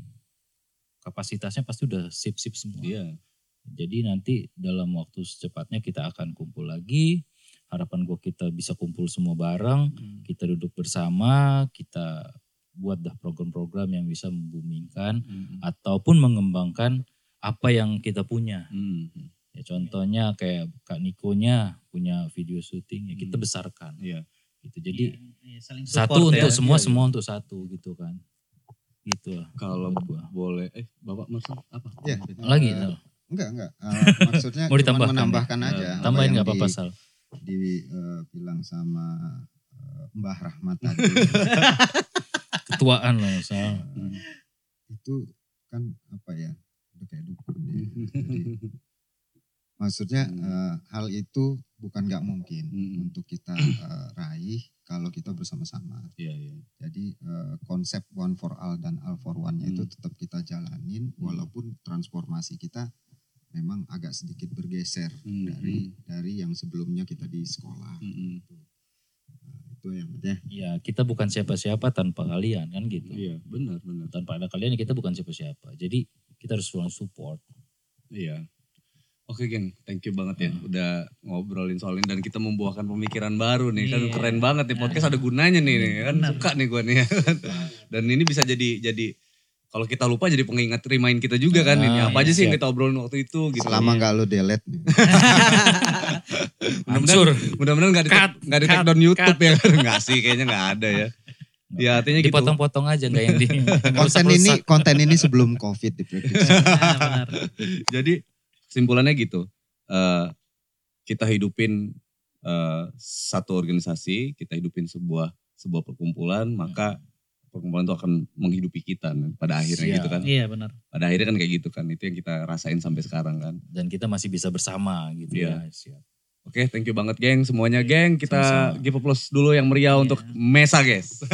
kapasitasnya pasti udah sip sip semua Iya. jadi nanti dalam waktu secepatnya kita akan kumpul lagi harapan gue kita bisa kumpul semua bareng Hmm. kita duduk bersama, kita buat dah program-program yang bisa membumingkan Hmm. ataupun mengembangkan apa yang kita punya. Hmm. Ya contohnya kayak Kak Nikonya punya video syuting ya kita Hmm. besarkan. Iya. Gitu. Jadi Iya, saling satu support untuk ya. semua, Iya, iya. semua untuk satu gitu kan. Gitu lah. Kalau gua. boleh, eh Bapak maksud apa? Ya. Lagi Sal? Enggak, enggak. Eh, maksudnya Mau cuma ditambahkan ya? menambahkan Eh, aja. tambahin yang nggak apa-apa di- Sal. Dibilang sama Mbah Rahmat tadi Ketuaan loh. Sal. itu kan apa ya udah kayak dukun dia. Jadi, maksudnya eh, hal itu bukan nggak mungkin Hmm. untuk kita eh, raih kalau kita bersama-sama. Iya, iya. Jadi eh, konsep one for all dan all for one-nya itu Hmm. tetap kita jalanin walaupun transformasi kita memang agak sedikit bergeser Hmm, dari dari yang sebelumnya kita di sekolah. Hmm, hmm. Nah, itu yang ya. Ya kita bukan siapa-siapa tanpa kalian kan gitu. Iya, benar, benar. Tanpa ada kalian kita bukan siapa-siapa. Jadi kita harus selalu support. Iya. Oke geng, thank you banget ya udah ngobrolin soal ini dan kita membuahkan pemikiran baru nih kan Iya. keren banget nih podcast ada gunanya nih, nih kan Benar. suka nih gue nih dan ini bisa jadi jadi kalau kita lupa jadi pengingat remind kita juga kan ini Ah, apa aja iya, sih yang siap. kita obrolin waktu itu gitu. Selama nggak lo delete nih. Hancur. Mudah-mudahan nggak di Cut, nggak di cut, take down YouTube ya kan nggak sih kayaknya nggak ada ya. Ya artinya gitu. Dipotong-potong aja nggak yang di konten ini konten ini sebelum covid diprediksi. Nah, benar. Jadi kesimpulannya gitu. eh, kita hidupin eh, satu organisasi, kita hidupin sebuah sebuah perkumpulan, maka perkumpulan itu akan menghidupi kita pada akhirnya gitu Siap. gitu kan. Iya benar. Pada akhirnya kan kayak gitu kan, itu yang kita rasain sampai sekarang kan. Dan kita masih bisa bersama gitu iya. ya. Siap. Oke, okay, thank you banget geng semuanya geng. Kita Sama-sama. give plus dulu yang meriah yeah. untuk Mesa guys.